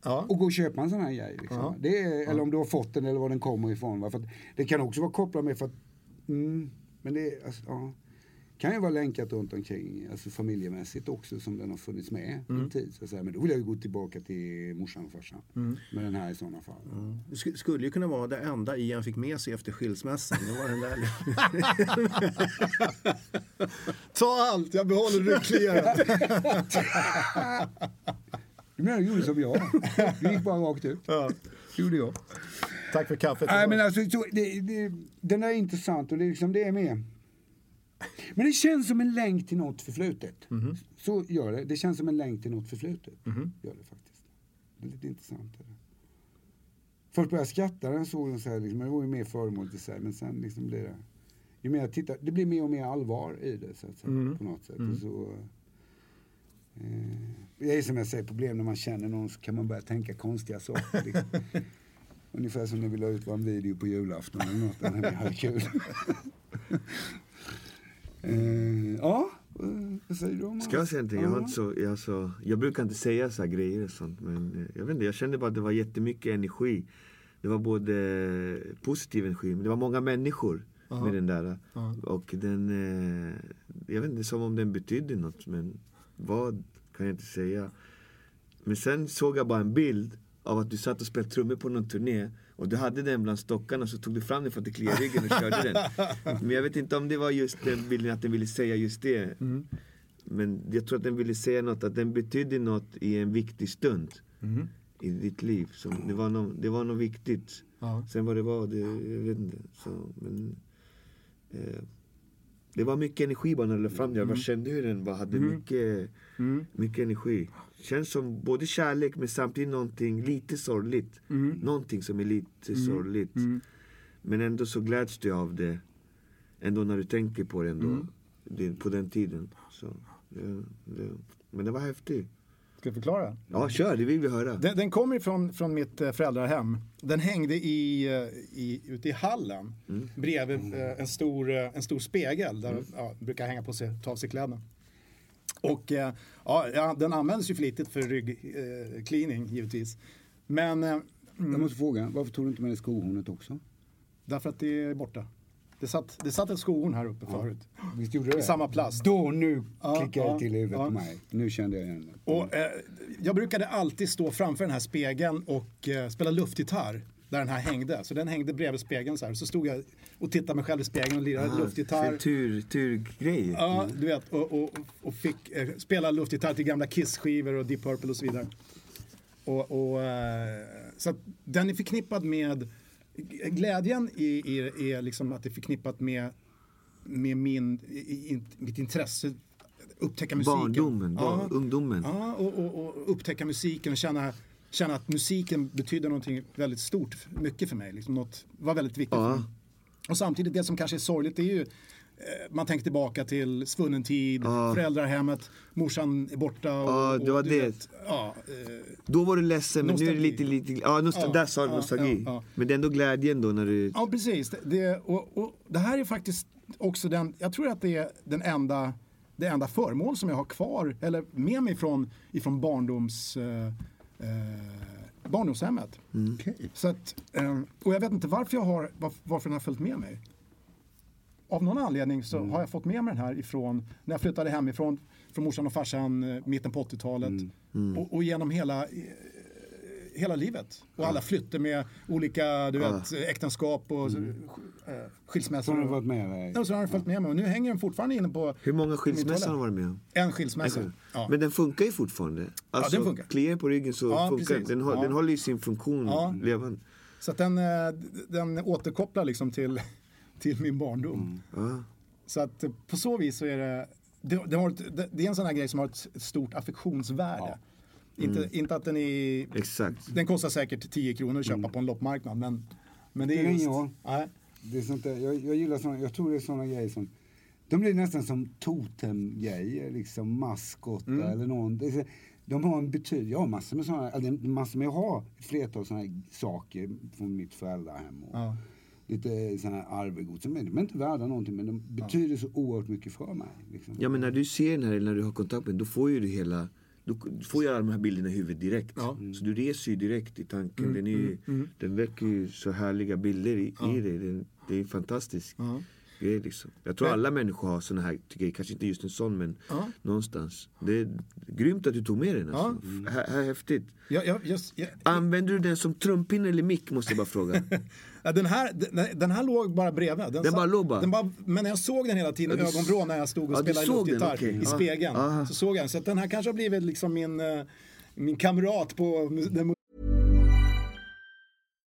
Ja. Och gå och köpa en sån här grej. Liksom. Ja. Det är, eller om du har fått den eller var den kommer ifrån. va. För att det kan också vara kopplat med för att, mm, men det alltså, ja, kan ju vara länkat runt omkring, alltså familjemässigt också som den har funnits med en tid. Så att säga. Men då vill jag ju gå tillbaka till morsan och farsan med den här i sådana fall. Det sk- skulle ju kunna vara det enda Ian fick med sig efter skilsmässan. Det var den där. (laughs) Ta allt, jag behåller ryggkliaren. Du menar, jag gjorde som jag. Du gick bara rakt ut. ja. Det gjorde jag. Tack för kaffet. Nej, men alltså, så, det, det, den är intressant och det, är liksom, det är med. Men det känns som en länk till något förflutet. Så gör det. Det känns som en länk till något förflutet. Gör det faktiskt. Det är lite intressant. Är det. Folk började skratta när jag såg den så här, liksom, det var ju mer föremål till sig. Men sen liksom blir det, ju mer jag tittar, det blir mer och mer allvar i det så att säga, på något sätt. Och så, eh, det är som jag säger, problem när man känner någon så kan man börja tänka konstiga saker. Liksom. (laughs) Ungefär som när vi la ut vår video på julafton eller något. När vi hade kul. (laughs) eh, ja, vad säger du om Ska jag säga någonting? Jag, har inte så, jag, så, jag brukar inte säga så här grejer och sånt. Men eh, jag vet inte, jag kände bara att det var jättemycket energi. Det var både positiv energi, men det var många människor med den där. Ja. Och den, eh, jag vet inte, som om den betydde något. Men vad kan jag inte säga. Men sen såg jag bara en bild av att du satt och spelade trummor på någon turné och du hade den bland stockarna så tog du fram den för att du kliade ryggen och körde den. (laughs) Men jag vet inte om det var just den bilden att den ville säga just det. Mm. Men jag tror att den ville säga något, att den betydde något i en viktig stund Mm. i ditt liv. Så det, var något, det var något viktigt. Ja. Sen vad det var, det, jag vet inte. Så, men, eh, det var mycket energi du la fram. Jag bara kände hur den bara hade mycket, Mm. mycket energi. Känns som både kärlek men samtidigt någonting lite sorgligt. Mm. Någonting som är lite sorgligt. Mm. Men ändå så gläds du av det. Ändå när du tänker på det ändå. Mm. Det, på den tiden. Så, det, det, men det var häftigt. Ska jag förklara? Ja, kör, det vill vi höra. Den, den kommer ifrån från mitt eh, föräldrahem. Den hängde i, eh, i, ute i hallen bredvid eh, en, stor, en stor spegel där ja, brukar hänga på sig, ta av sig kläderna. Och ja, den används ju flitigt för ryggcleaning eh, givetvis. Men eh, Jag måste fråga, varför tog du inte med dig skohornet också? därför att det är borta. Det satt, det satt ett skohorn här uppe förut. Visst gjorde det? I samma plast. Då, nu Ja, klickade det ja, till i huvudet ja. på mig. Nu kände jag igen det. Och, eh, jag brukade alltid stå framför den här spegeln och eh, spela luftgitarr. Där den här hängde. Så den hängde bredvid spegeln så här. Så stod jag och tittade mig själv i spegeln och lirade luftgitarr. Tur, turgrej. Ja, du vet. Och, och, och fick eh, spela luftgitarr till gamla Kiss-skivor och Deep Purple och så vidare. Och, och, eh, så att den är förknippad med Glädjen i, är liksom att det är förknippat med, med min, i, i, mitt intresse upptäcka musiken. Barndomen, barn, Ja. ungdomen. Ja, och, och, och upptäcka musiken och känna, känna att musiken betyder någonting väldigt stort, mycket för mig. Liksom något, var väldigt viktigt Ja. Och samtidigt det som kanske är sorgligt det är ju man tänker tillbaka till svunnen tid, föräldrahemmet, morsan är borta. Och, Ja, det var det. Vet, ja, eh, Då var du ledsen, men nu är det lite, Nostalgi. lite, ja, nostal- Ja, där sa du ja, nostalgi. ja, ja. Men det är ändå glädjen då när du, ja, precis. Det, det, och, och det här är faktiskt också den, jag tror att det är den enda, det enda föremål som jag har kvar, eller med mig från, ifrån barndoms, eh, eh, barndomshemmet. Okej. Så att, eh, och jag vet inte varför, jag har, varf- varför den har följt med mig. Av någon anledning så har jag fått med mig den här ifrån när jag flyttade hemifrån från morsan och farsan eh, mitten på 80-talet och, och genom hela, eh, hela livet. Och alla flyttar med olika du vet, äktenskap och mm. skilsmässor. Så har du varit med dig? Ja, så har den följt med mig och nu hänger den fortfarande inne på hur många skilsmässor har du varit med om? En skilsmässa. Ja. Men den funkar ju fortfarande. Alltså, den funkar. Kliar på ryggen så Ja, funkar precis. den. Den, hå- Ja. den håller ju sin funktion Ja. levande. Så att den, eh, den återkopplar liksom till, till min barndom. Ja. Så att eh, på så vis så är det, det, det, har ett, det, det är en sån här grej som har ett stort affektionsvärde. Inte, inte att den är, Exakt. den kostar säkert 10 kronor att köpa på en loppmarknad men, men det är just, ingen roll. nej, Det är sånt där, jag, jag gillar såna, jag tror det är såna grejer som de blir nästan som totemgrejer, liksom maskotar Mm. eller någon. Det är, så- de har en betydelse. Jag har massor med eller massor med, jag har ett flertal såna här saker från mitt föräldrahem. Och Ja. Lite såna här arvegods. De är inte värda någonting men de betyder så oerhört mycket för mig. Liksom. Ja men när du ser den här, eller när du har kontakt med den, då får ju du hela du får ju alla de här bilderna i huvudet direkt. Ja. Mm. Så du reser ju direkt i tanken. Den, är ju, den väcker ju så härliga bilder i, i dig. Den, det är en fantastisk Ja. grej liksom. Jag tror Men- alla människor har såna här grejer. Kanske inte just en sån men Ja. någonstans. Det är grymt att du tog med den alltså. Ja. Här, här, häftigt. Jag, jag, just, jag, Använder du den som trumpinne eller mick måste jag bara fråga. (laughs) ja, den, här, den, den här låg bara bredvid. Den, Den sa- bara låg bara? Den bara? Men jag såg den hela tiden i Ja, du s- ögonvrå när jag stod och Ja, spelade luftgitarr okej. i spegeln. Aha. Så såg jag den. Så att den här kanske har blivit liksom min, eh, min kamrat på den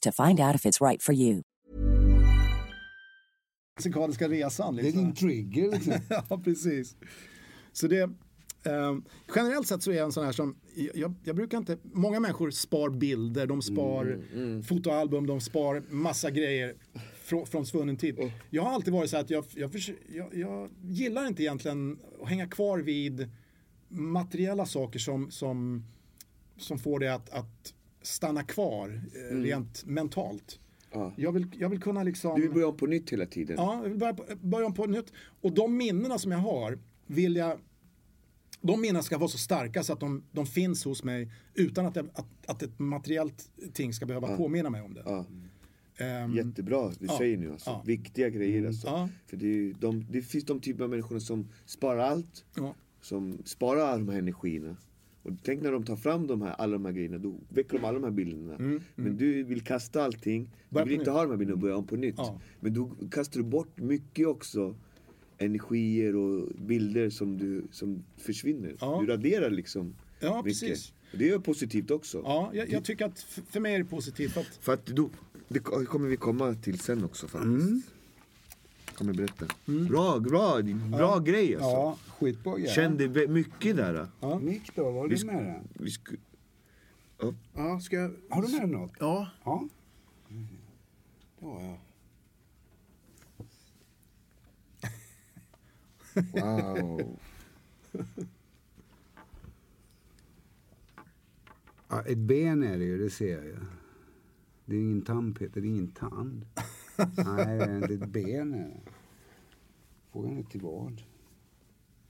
to find out if it's right for you. Musikaliska resan. Det är Liksom. din trigger liksom. (laughs) ja, precis. Så det, eh, generellt sett så är jag en sån här som, jag, jag brukar inte, många människor spar bilder, de spar fotoalbum, de spar massa grejer från, från svunnen tid. Jag har alltid varit så att jag, jag, jag, jag gillar inte egentligen att hänga kvar vid materiella saker som, som, som får det att, att stanna kvar eh, rent mentalt. Ja. Jag, vill, jag vill kunna liksom... Du vill börja om på nytt hela tiden. Ja, jag vill börja, börja om på nytt. Och de minnena som jag har vill jag de minnena ska vara så starka så att de, de finns hos mig utan att, jag, att, att ett materiellt ting ska behöva påminna mig om det. Ja. Ehm, Jättebra du ja, säger nu alltså. ja. Viktiga grejer alltså. Ja. För det, är de, det finns de typer av människorna som sparar allt. ja. Som sparar alla de här energierna. Och tänk när de tar fram de här, alla de här grejerna, då väcker de alla de här bilderna. Men du vill kasta allting, du Mm, vill inte ha de här bilderna och börja om på nytt. Ja. Men då kastar du bort mycket också energier och bilder som, du, som försvinner. Ja. Du raderar liksom Ja, mycket. precis. Det är positivt också. Ja, jag, jag tycker att för mig är det positivt att För att då, det kommer vi komma till sen också faktiskt. Mm. Kommer berätta. Bra, bra, bra grej alltså. Ja, skitbra grej. Kände mycket där. Ja. Nick då, Vi du med dig? Vi sku... Ja, ska jag... Har du med något? Ja, Ja. det har jag. Wow. (laughs) ja. Ett ben är det ju, det ser jag ju. Det är ingen tand Peter, det är ingen tand. Nej, ett ben är det. Frågan är till vad?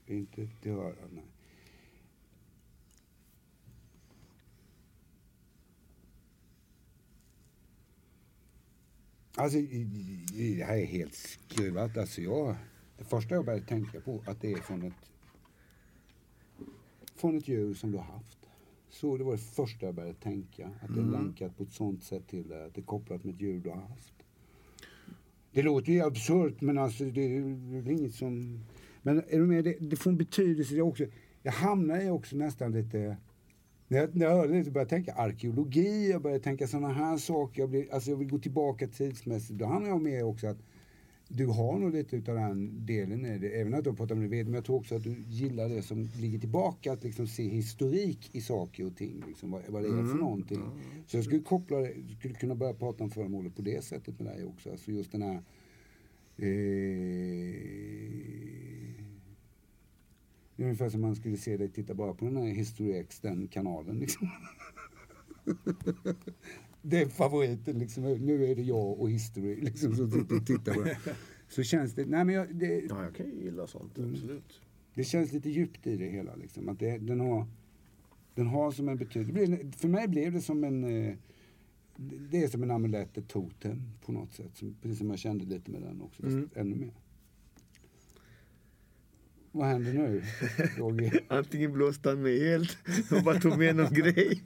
Inte till örat, nej. Alltså, det här är helt skruvat. Alltså jag, det första jag började tänka på att det är från ett, från ett djur som du har haft. Så det var det första jag började tänka. Att det är länkat på ett sånt sätt till det, att det är kopplat med ett djur du har haft. Det låter ju absurt men alltså det är inget som... Men är du med, det, det får en betydelse det också. Jag hamnar i också nästan lite... När jag, när jag hörde det så började jag tänka arkeologi, jag började tänka sådana här saker. Jag, blir, alltså jag vill gå tillbaka tidsmässigt. Då hamnar jag med också att du har nog lite utav den delen i det. Även att du har pratat om det vet, men jag tror också att du gillar det som ligger tillbaka. Att liksom se historik i saker och ting. Liksom, vad, vad det är för någonting. Så jag skulle koppla det, skulle kunna börja prata om föremålet på det sättet med dig också. Alltså just den här Eh, det är ungefär som man skulle se dig titta bara på den här History X, den kanalen liksom. (laughs) Det är favoriten liksom. Nu är det jag och History liksom som sitter och tittar på det. (laughs) Så känns det, nej men jag, det, Ja, jag kan ju gilla sånt, absolut. det känns lite djupt i det hela liksom. Att det, den har, den har som en betydelse. För mig blev det som en, eh, det är som en amulett, ett totem på något sätt. Som, precis som jag kände lite med den också, fast ännu mer. Vad händer nu, Roger? (laughs) Antingen blåste han mig helt och bara tog med någon grej. (laughs)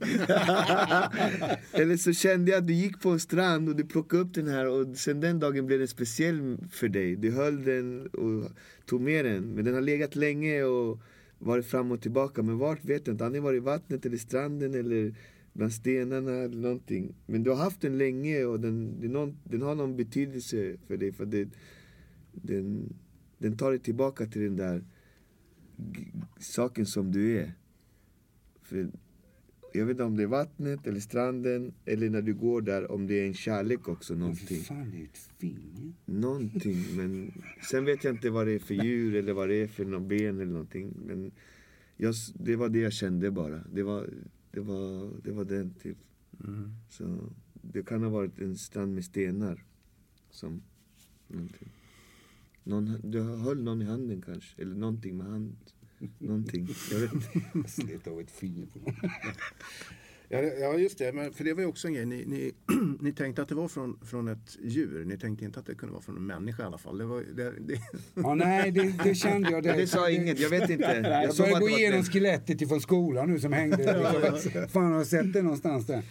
Eller så kände jag att du gick på en strand och du plockade upp den här och sen den dagen blev den speciell för dig. Du höll den och tog med den. Men den har legat länge och varit fram och tillbaka. Men vart vet jag inte. Antingen var det i vattnet eller stranden eller bland stenarna eller någonting. Men du har haft den länge och den, det är någon, den har någon betydelse för dig. För det, den, den tar dig tillbaka till den där saken som du är. För jag vet inte om det är vattnet eller stranden eller när du går där om det är en kärlek också Men någonting. fan, det är ju ett finger. Någonting men sen vet jag inte vad det är för djur eller vad det är för någon ben eller någonting. Men jag, det var det jag kände bara. Det var, det var, det var den typ. Så det kan ha varit en strand med stenar. Som någonting. Någon, du höll någon i handen kanske, eller någonting med hand. Någonting, jag vet inte. Slet av ett finger på. Ja, det- ja, just det. Men, för det var ju också en grej. Ni, ni, (clears throat) ni tänkte att det var från, från ett djur. Ni tänkte inte att det kunde vara från en människa i alla fall. Det var, det, det, Ja, nej, det, det kände jag. Det sa inget, jag vet inte. Jag Jag gå det var igenom ett- skelettet ifrån skolan nu som hängde. Liksom. Fan, har jag sett det någonstans där?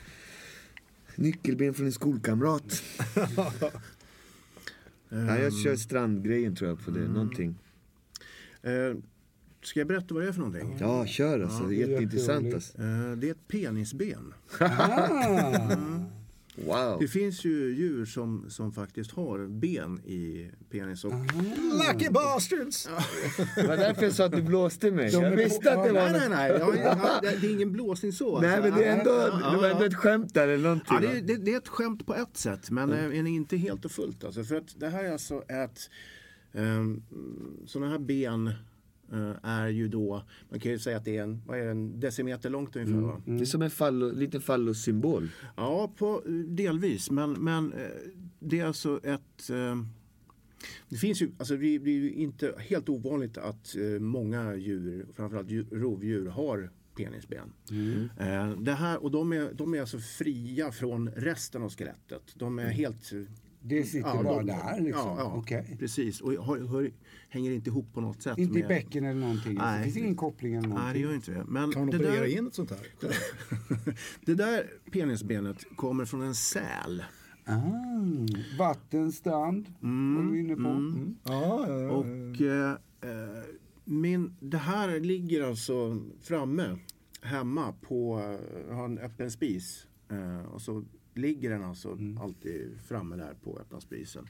Nyckelben från en skolkamrat. (laughs) ja, jag kör strandgrejen tror jag på det, någonting. eh, ska jag berätta vad det är för någonting? Ja, kör alltså. Det är det är jätteintressant alltså. Eh, det är ett penisben. Ah, (laughs) Wow. Det finns ju djur som, som faktiskt har ben i penis. Och, Lucky bastards! Det var därför jag sa att du blåste mig. De Jag visste att det var nej, nej, nej. Ja, ja, det det är ingen blåsning så. Nej, alltså. men det är ändå, det var ändå ett skämt där eller någonting. Ja, det, det, det är ett skämt på ett sätt, men mm. inte helt och fullt. Alltså, för att det här är alltså ett... Um, sådana här ben eh, är ju då, man kan ju säga att det är en, vad är det, en decimeter långt ungefär. Va? Det är som en fallo, liten fallossymbol. Ja, på, delvis. Men, men eh, det är alltså ett... eh, Det finns ju, alltså det är ju inte helt ovanligt att eh, många djur, framförallt djur, rovdjur, har penisben. Eh, Det här, och de är, de är alltså fria från resten av skelettet. De är helt... det sitter Ja, bara de- där liksom. Ja, ja Okej. precis. Och har, hör, hänger inte ihop på något sätt. Inte i med- bäcken eller någonting. Nej. Det finns ingen koppling eller Nej, det någonting. gör inte det. Men Kan man det operera där, in ett sånt här? (laughs) det där penisbenet kommer från en säl. Ah, vatten, strand var du inne på. Mm. Ja, ja, ja. Och eh, eh, min, det här ligger alltså framme hemma på, eh, jag har en öppen spis. Eh, och så ligger den alltså alltid framme där på öppna spisen.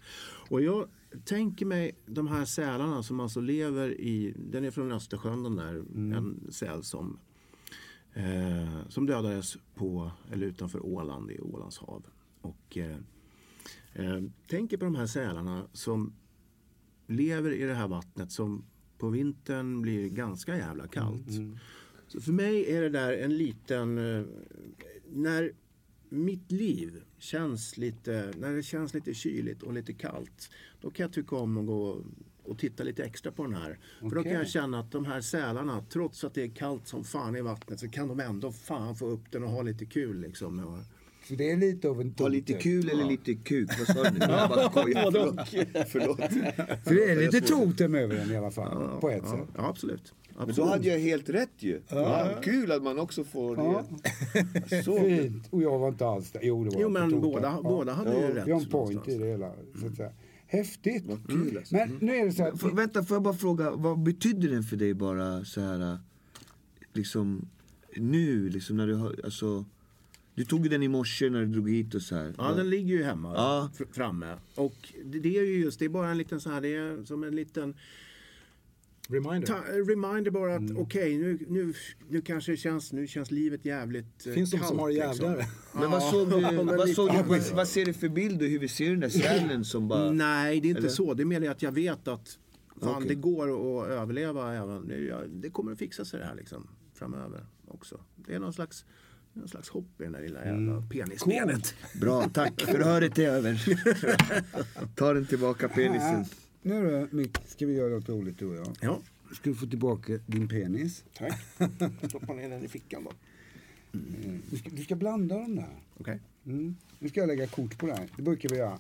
Och jag tänker mig de här sälarna som alltså lever i, den är från Östersjön den där, en säl som eh, som dödades på, eller utanför Åland i Ålands hav. Och eh, eh, tänker på de här sälarna som lever i det här vattnet som på vintern blir ganska jävla kallt. Så för mig är det där en liten... eh, När mitt liv känns lite... När det känns lite kyligt och lite kallt. Då kan jag tycka om att gå och titta lite extra på den här. För då kan jag känna att de här sälarna, trots att det är kallt som fan i vattnet, så kan de ändå fan få upp den och ha lite kul liksom. Så det är lite av en Ha totem. lite kul eller lite kuk? Vad sa du? (laughs) Jag bara skojar. Förlåt. (laughs) Förlåt. Så det är lite totem över den i alla fall. på ett ja, sätt. ja, absolut. Men absolut. då hade jag helt rätt ju. Ja. Kul att man också får Ja. det. (laughs) Så. Fint. Och jag var inte alls där. Jo, det var Jo, men totem. båda, båda hade ju rätt. Vi har en point någonstans. i det hela. Så att säga. Häftigt. Vad kul alltså. Men nu är det så Får- att... Vänta, får jag bara fråga, vad betyder den för dig bara så här, liksom nu, liksom när du har, alltså, du tog den i morse när du drog hit och så här. Ja, den ligger ju hemma Ja. fr- framme. Och det, det är ju just, det är bara en liten så här, det är som en liten Reminder. ta, reminder bara att okej, nu, nu, nu kanske det känns, nu känns livet jävligt eh, Finns de som kallt, har det liksom. jävligare? Men vad såg du, (laughs) vad, såg du vad, vad ser du för bild och hur vi ser den där sälen som bara... Nej, det är inte Eller? så. Det är mer att jag vet att fan, Okej. det går att överleva även. Det, kommer att fixa sig det här liksom, framöver också. Det är någon slags, någon slags hopp i den där lilla jävla penisbenet. Bra, tack. Förhöret är över. Ta den tillbaka penisen. (laughs) Nu då, Mick, ska vi göra något roligt du och jag. Ja, Ska du få tillbaka din penis. tack. (laughs) Stoppa ner den i fickan då. Mm. Du, ska, du ska blanda dem där. Okej. Mm. Nu ska jag lägga kort på det här. Det brukar vi göra.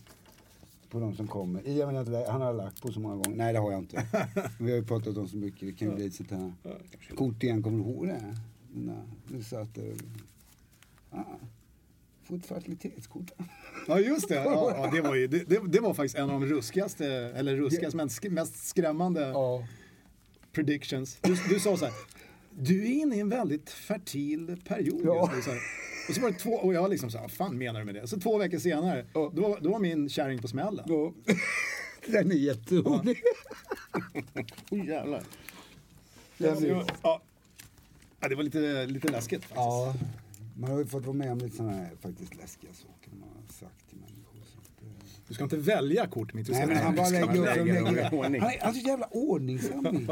På de som kommer. Jag inte lä- han har lagt på så många gånger. Nej det har jag inte. (laughs) vi har ju pratat om så mycket. Det kan ju bli ett sånt här kort igen. Kommer du ihåg det? Nej, du satt där. Ah, få ett fertilitetskort. Ja just det, ja, ja, det, var ju, det, det, var faktiskt en av de ruskigaste, eller ruskigaste, men sk mest skrämmande ja. predictions. Du, du sa så här, du är inne i en väldigt fertil period Ja. just nu. Och så var det två, och jag liksom så här, vad fan menar du med det? Så två veckor senare, Ja. då, då var min kärring på smällen. ja. (laughs) Den är jätterolig. Jävlar. Det var- ja. Ja, det var lite, lite läskigt faktiskt. Man har ju fått vara med om lite sådana här faktiskt läskiga saker man har sagt till människor. Att, eh. Du ska inte välja kort mitt. Du Nej men han bara lägger upp dem. i han är så jävla ordningsam. (laughs)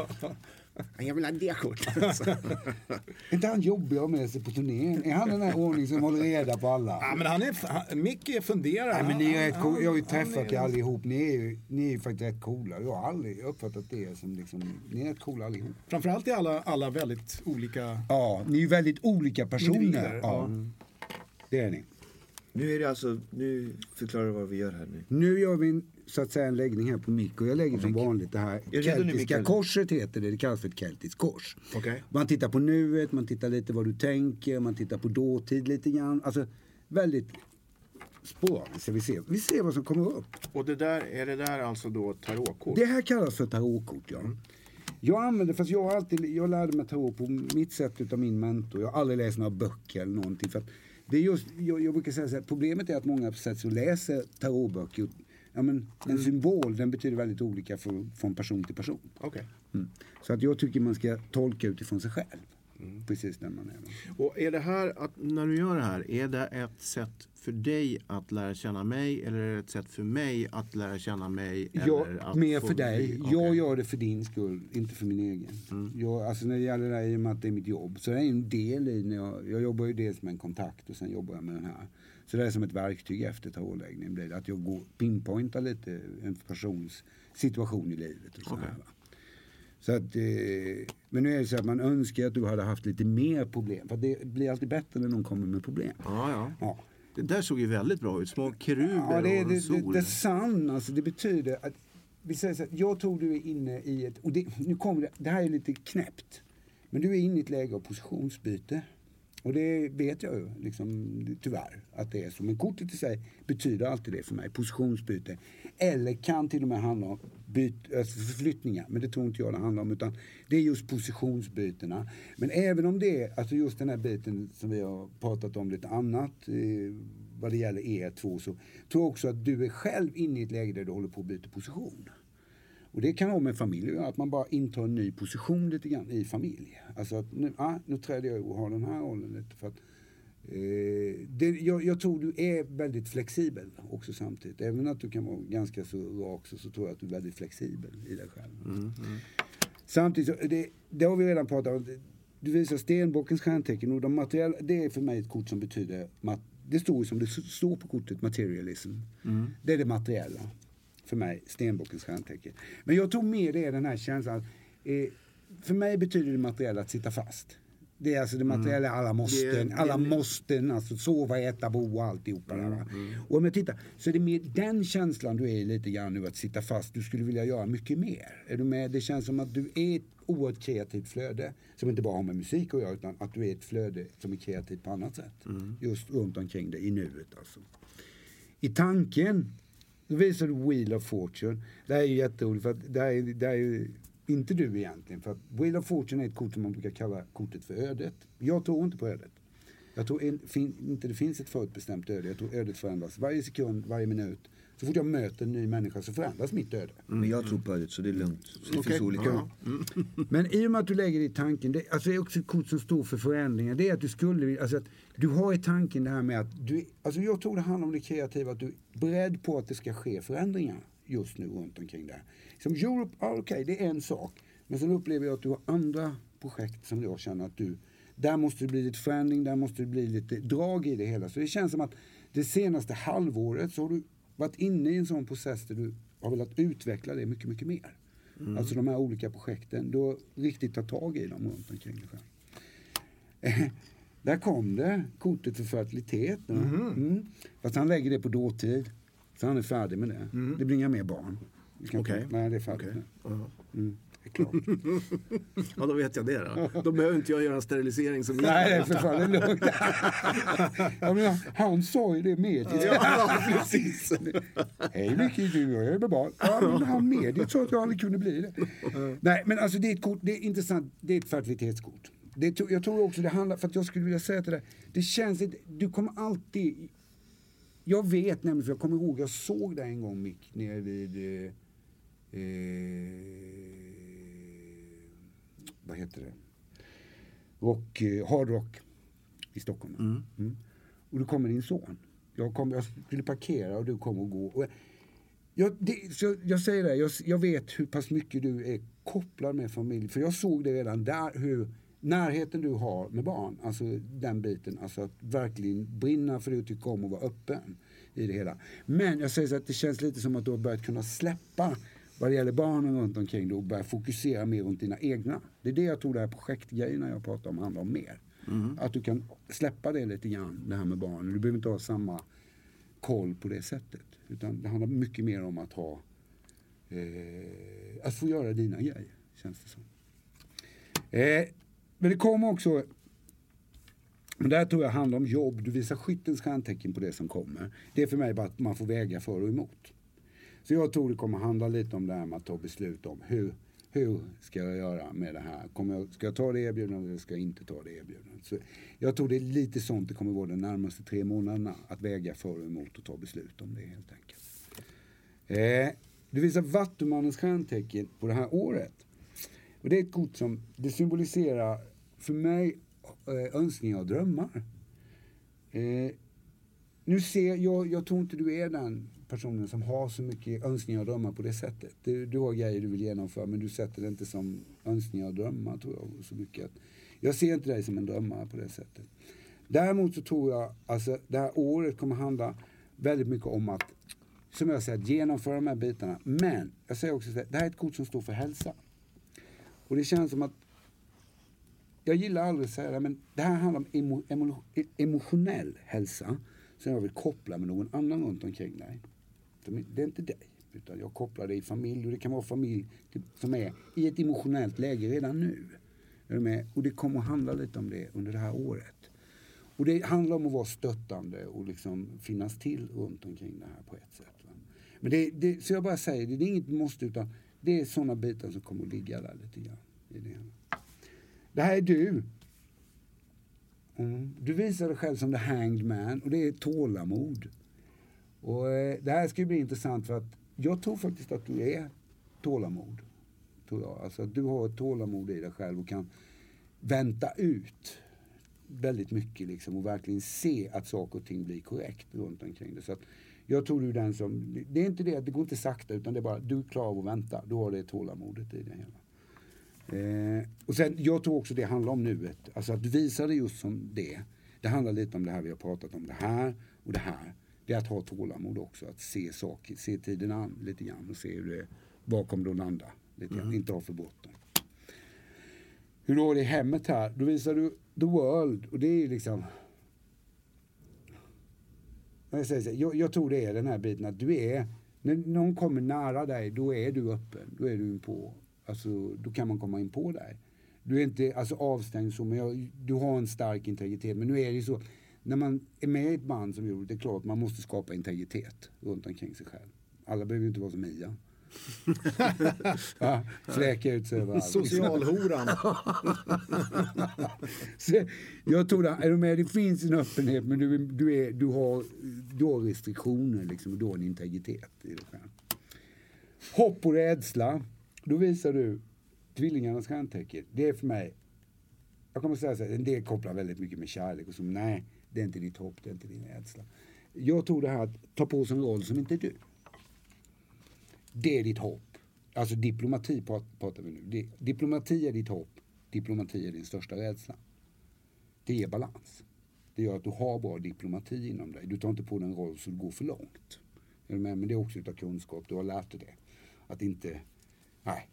Jag vill ha det kortet. (laughs) Är inte han jobbig att ha med sig på turnén? Är han den här ordning som håller reda på alla? Ja, men han är, han, Micke funderar. Nej, men ni är Han- rätt cool. Jag har ju träffat er allihop. Ni är ju, ni är ju faktiskt rätt coola. Jag har aldrig uppfattat det som liksom, ni är rätt coola allihop. Framförallt är alla, alla väldigt olika. Ja, ni är ju väldigt olika personer. Ja. ja. Det är ni. Nu är det alltså, nu förklarar du vad vi gör här nu. Nu gör vi en, så att säga, en läggning här på mick och jag lägger som vanligt det här nu, keltiska Mikael? korset heter det, det kallas för ett keltiskt kors. Okej. Man tittar på nuet, man tittar lite vad du tänker, man tittar på dåtid lite grann. Alltså väldigt sporadiskt. Vi ser, vi ser vad som kommer upp. Och det där, är det där alltså då tarotkort? Det här kallas för tarotkort, ja. Jag använder, fast jag alltid, jag lärde mig tarot på mitt sätt utav min mentor. Jag har aldrig läst några böcker eller någonting. För det är just, jag, jag brukar säga så här, problemet är att många sätter sig och läser tarotböcker. Ja, men en symbol den betyder väldigt olika för, från person till person. Okej. Mm. Så att jag tycker man ska tolka utifrån sig själv. Precis där man är. Och är det här, att, när du gör det här, är det ett sätt för dig att lära känna mig eller är det ett sätt för mig att lära känna mig? Att mer för dig. bli- Jag gör det för din skull, inte för min egen. Jag, alltså när det gäller det här, i och med att det är mitt jobb, så det är en del i när jag, jag jobbar ju dels med en kontakt och sen jobbar jag med den här. Så det är som ett verktyg efter blir det, att jag går, pinpointar lite en persons situation i livet. Och va. Så att, eh, men nu är det så att man önskar att du hade haft lite mer problem. För det blir alltid bättre när någon kommer med problem. Ja, ja. Ja. Det där såg ju väldigt bra ut. Små keruber Ja, det, är- och det, en det, sol. det, sun, alltså, det betyder att vi säger så här, jag tror du är inne i ett, och det, nu kommer det, det här är lite knäppt, men du är inne i ett läge av positionsbyte. Och det vet jag ju, liksom, tyvärr, att det är så. Men kortet i sig betyder alltid det för mig, positionsbyte. Eller kan till och med handla om byt, alltså förflyttningar, men det tror inte jag det handlar om. Utan det är just positionsbytena. Men även om det är, alltså just den här biten som vi har pratat om lite annat, eh, vad det gäller E2 så tror jag också att du är själv inne i ett läge där du håller på att byta position. Och det kan ha med familj att göra, att man bara intar en ny position lite grann i familj. Alltså att nu, ah, nu träder jag och har den här rollen lite för att eh, det, jag, jag tror du är väldigt flexibel också samtidigt. Även att du kan vara ganska så rak så, så tror jag att du är väldigt flexibel i dig själv. Samtidigt, så, det, det har vi redan pratat om. Du visar stenbockens stjärntecken och de materiella, det är för mig ett kort som betyder, det står ju som det står på kortet, materialism. Det är det materiella för mig, stenbockens stjärntecken. Men jag tror mer det den här känslan, eh, för mig betyder det materiella att sitta fast. Det är alltså det materiella, alla måsten, alla måsten, alltså sova, äta, bo och alltihopa. där, va? Och om jag tittar, så är det mer den känslan du är i lite grann nu, att sitta fast. Du skulle vilja göra mycket mer. Är du med? Det känns som att du är ett oerhört kreativt flöde, som inte bara har med musik att göra, utan att du är ett flöde som är kreativt på annat sätt. Just runt omkring dig, i nuet alltså. I tanken, då visar du Wheel of Fortune. Det här är ju jätteroligt, för att det här är, det här är ju inte du egentligen. För att Wheel of Fortune är ett kort som man brukar kalla kortet för ödet. Jag tror inte på ödet. Jag tror en, fin, inte det finns ett förutbestämt öde. Jag tror ödet förändras varje sekund, varje minut. Så fort jag möter en ny människa så förändras mitt öde. Men jag tror på det så det är lugnt. Så det Okej. finns olika. Ja. Men i och med att du lägger det i tanken, det, alltså det är också ett kort som står för förändringar. Det är att du skulle alltså att du har i tanken det här med att du, alltså jag tror det handlar om det kreativa, att du är beredd på att det ska ske förändringar just nu runt omkring det. Som Europe, ja okej det är en sak. Men sen upplever jag att du har andra projekt som jag känner att du, där måste det bli lite förändring, där måste det bli lite drag i det hela. Så det känns som att det senaste halvåret så har du varit inne i en sån process där du har velat utveckla det mycket, mycket mer. Alltså de här olika projekten. Har riktigt tagit tag i dem runt omkring dig själv. Eh, Där kom det, kortet för fertilitet. ja. Mm. Fast han lägger det på dåtid. Så han är färdig med det. Det blir inga mer barn. Okej. Nej, det är färdigt nu. Ja. Mm. Klart. (laughs) ja, då vet jag det då. Då behöver inte jag göra en sterilisering som Nej, för fan det är lugnt. ja, men han sa ju det mediet. Ja, precis. Hej Micke, du är med barn. Ja, men han mediet sa att jag aldrig kunde bli det. Nej, men alltså det är ett kort, det är intressant, det är ett fertilitetskort. Det, jag tror också det handlar, för att jag skulle vilja säga till dig, det känns inte, du kommer alltid, jag vet nämligen, för jag kommer ihåg, jag såg dig en gång Mick, nere vid, eh, eh, vad heter det, rock, eh, hard rock i Stockholm. Mm. Och då kommer din son. Jag, kom, jag skulle parkera och du kom och gå. Och jag, det, så jag säger det, jag, jag vet hur pass mycket du är kopplad med familj. För jag såg det redan där, hur närheten du har med barn, alltså den biten. Alltså att verkligen brinna för det du tycker om och vara öppen i det hela. Men jag säger så att det känns lite som att du har börjat kunna släppa vad det gäller barnen runt omkring och börja fokusera mer runt dina egna. Det är det jag tror det här projektgrejerna jag pratar om handlar om mer. Att du kan släppa det lite grann, det här med barnen. Du behöver inte ha samma koll på det sättet. Utan det handlar mycket mer om att ha eh, att få göra dina grejer, känns det som. Eh, men det kommer också men det här tror jag handlar om jobb. Du visar skyttens stjärntecken på det som kommer. Det är för mig bara att man får väga för och emot. Så jag tror det kommer handla lite om det här med att ta beslut om hur, hur ska jag göra med det här? Kommer jag, ska jag ta det erbjudandet eller ska jag inte ta det erbjudandet? Så jag tror det är lite sånt det kommer vara de närmaste tre månaderna. Att väga för och emot och ta beslut om det helt enkelt. Eh, det visar Vattumannens stjärntecken på det här året. Och det är ett kort som det symboliserar för mig eh, önskningar och drömmar. Eh, nu ser jag, jag tror inte du är den personen som har så mycket önskningar och drömmar på det sättet. Du, du har grejer du vill genomföra men du sätter det inte som önskningar och drömmar tror jag. Så mycket. Jag ser inte dig som en drömmare på det sättet. Däremot så tror jag alltså det här året kommer handla väldigt mycket om att, som jag säger, genomföra de här bitarna. Men jag säger också att det här är ett kort som står för hälsa. Och det känns som att jag gillar aldrig att säga det, men det här handlar om emo, emo, emotionell hälsa som jag vill koppla med någon annan runt omkring dig. Det är inte dig, utan jag kopplar det i familj och det kan vara familj som är i ett emotionellt läge redan nu. Är du med? Och det kommer att handla lite om det under det här året. Och det handlar om att vara stöttande och liksom finnas till runt omkring det här på ett sätt. Va? Men det, det, så jag bara säger, det är inget måste utan det är sådana bitar som kommer att ligga där lite grann. I det. det här är du. Mm. Du visar dig själv som the hanged man och det är tålamod. Och eh, det här ska bli intressant för att jag tror faktiskt att du är tålamod. Tror jag. Alltså att du har ett tålamod i dig själv och kan vänta ut väldigt mycket liksom och verkligen se att saker och ting blir korrekt runt omkring det. Så att jag tror du är den som, det är inte det, det går inte sakta utan det är bara, du klarar av att vänta. Du har det tålamodet i det hela. Eh, och sen, jag tror också det handlar om nuet. Alltså att du visar det just som det. Det handlar lite om det här vi har pratat om, det här och det här. Det är att ha tålamod också, att se saker, se tiden an lite grann och se hur det, det att landa. Lite grann. Mm. Inte ha för bråttom. Hur då är det i hemmet här? Då visar du the world och det är liksom jag, säger så, jag, jag tror det är den här biten att du är, när någon kommer nära dig, då är du öppen. Då är du in på, alltså då kan man komma in på dig. Du är inte alltså, avstängd så, men jag, du har en stark integritet. Men nu är det ju så, när man är med i ett band som gjort det är klart man måste skapa integritet runt omkring sig själv. Alla behöver ju inte vara som Mia. (laughs) ja, fläka ut sig överallt. Socialhoran. (laughs) jag tror att, är du med, det finns en öppenhet men du, du, är, du, har, du har restriktioner liksom, och du har en integritet i dig själv. Hopp och rädsla. Då visar du tvillingarnas stjärntecken. Det är för mig, jag kommer säga så här, en del kopplar väldigt mycket med kärlek och så, nej, det är inte ditt hopp, det är inte din rädsla. Jag tror det här att ta på sig en roll som inte är du. Det är ditt hopp. Alltså diplomati pratar vi nu. Diplomati är ditt hopp. Diplomati är din största rädsla. Det ger balans. Det gör att du har bra diplomati inom dig. Du tar inte på dig en roll som går för långt. Men det är också utav kunskap. Du har lärt dig det. Att inte, nej,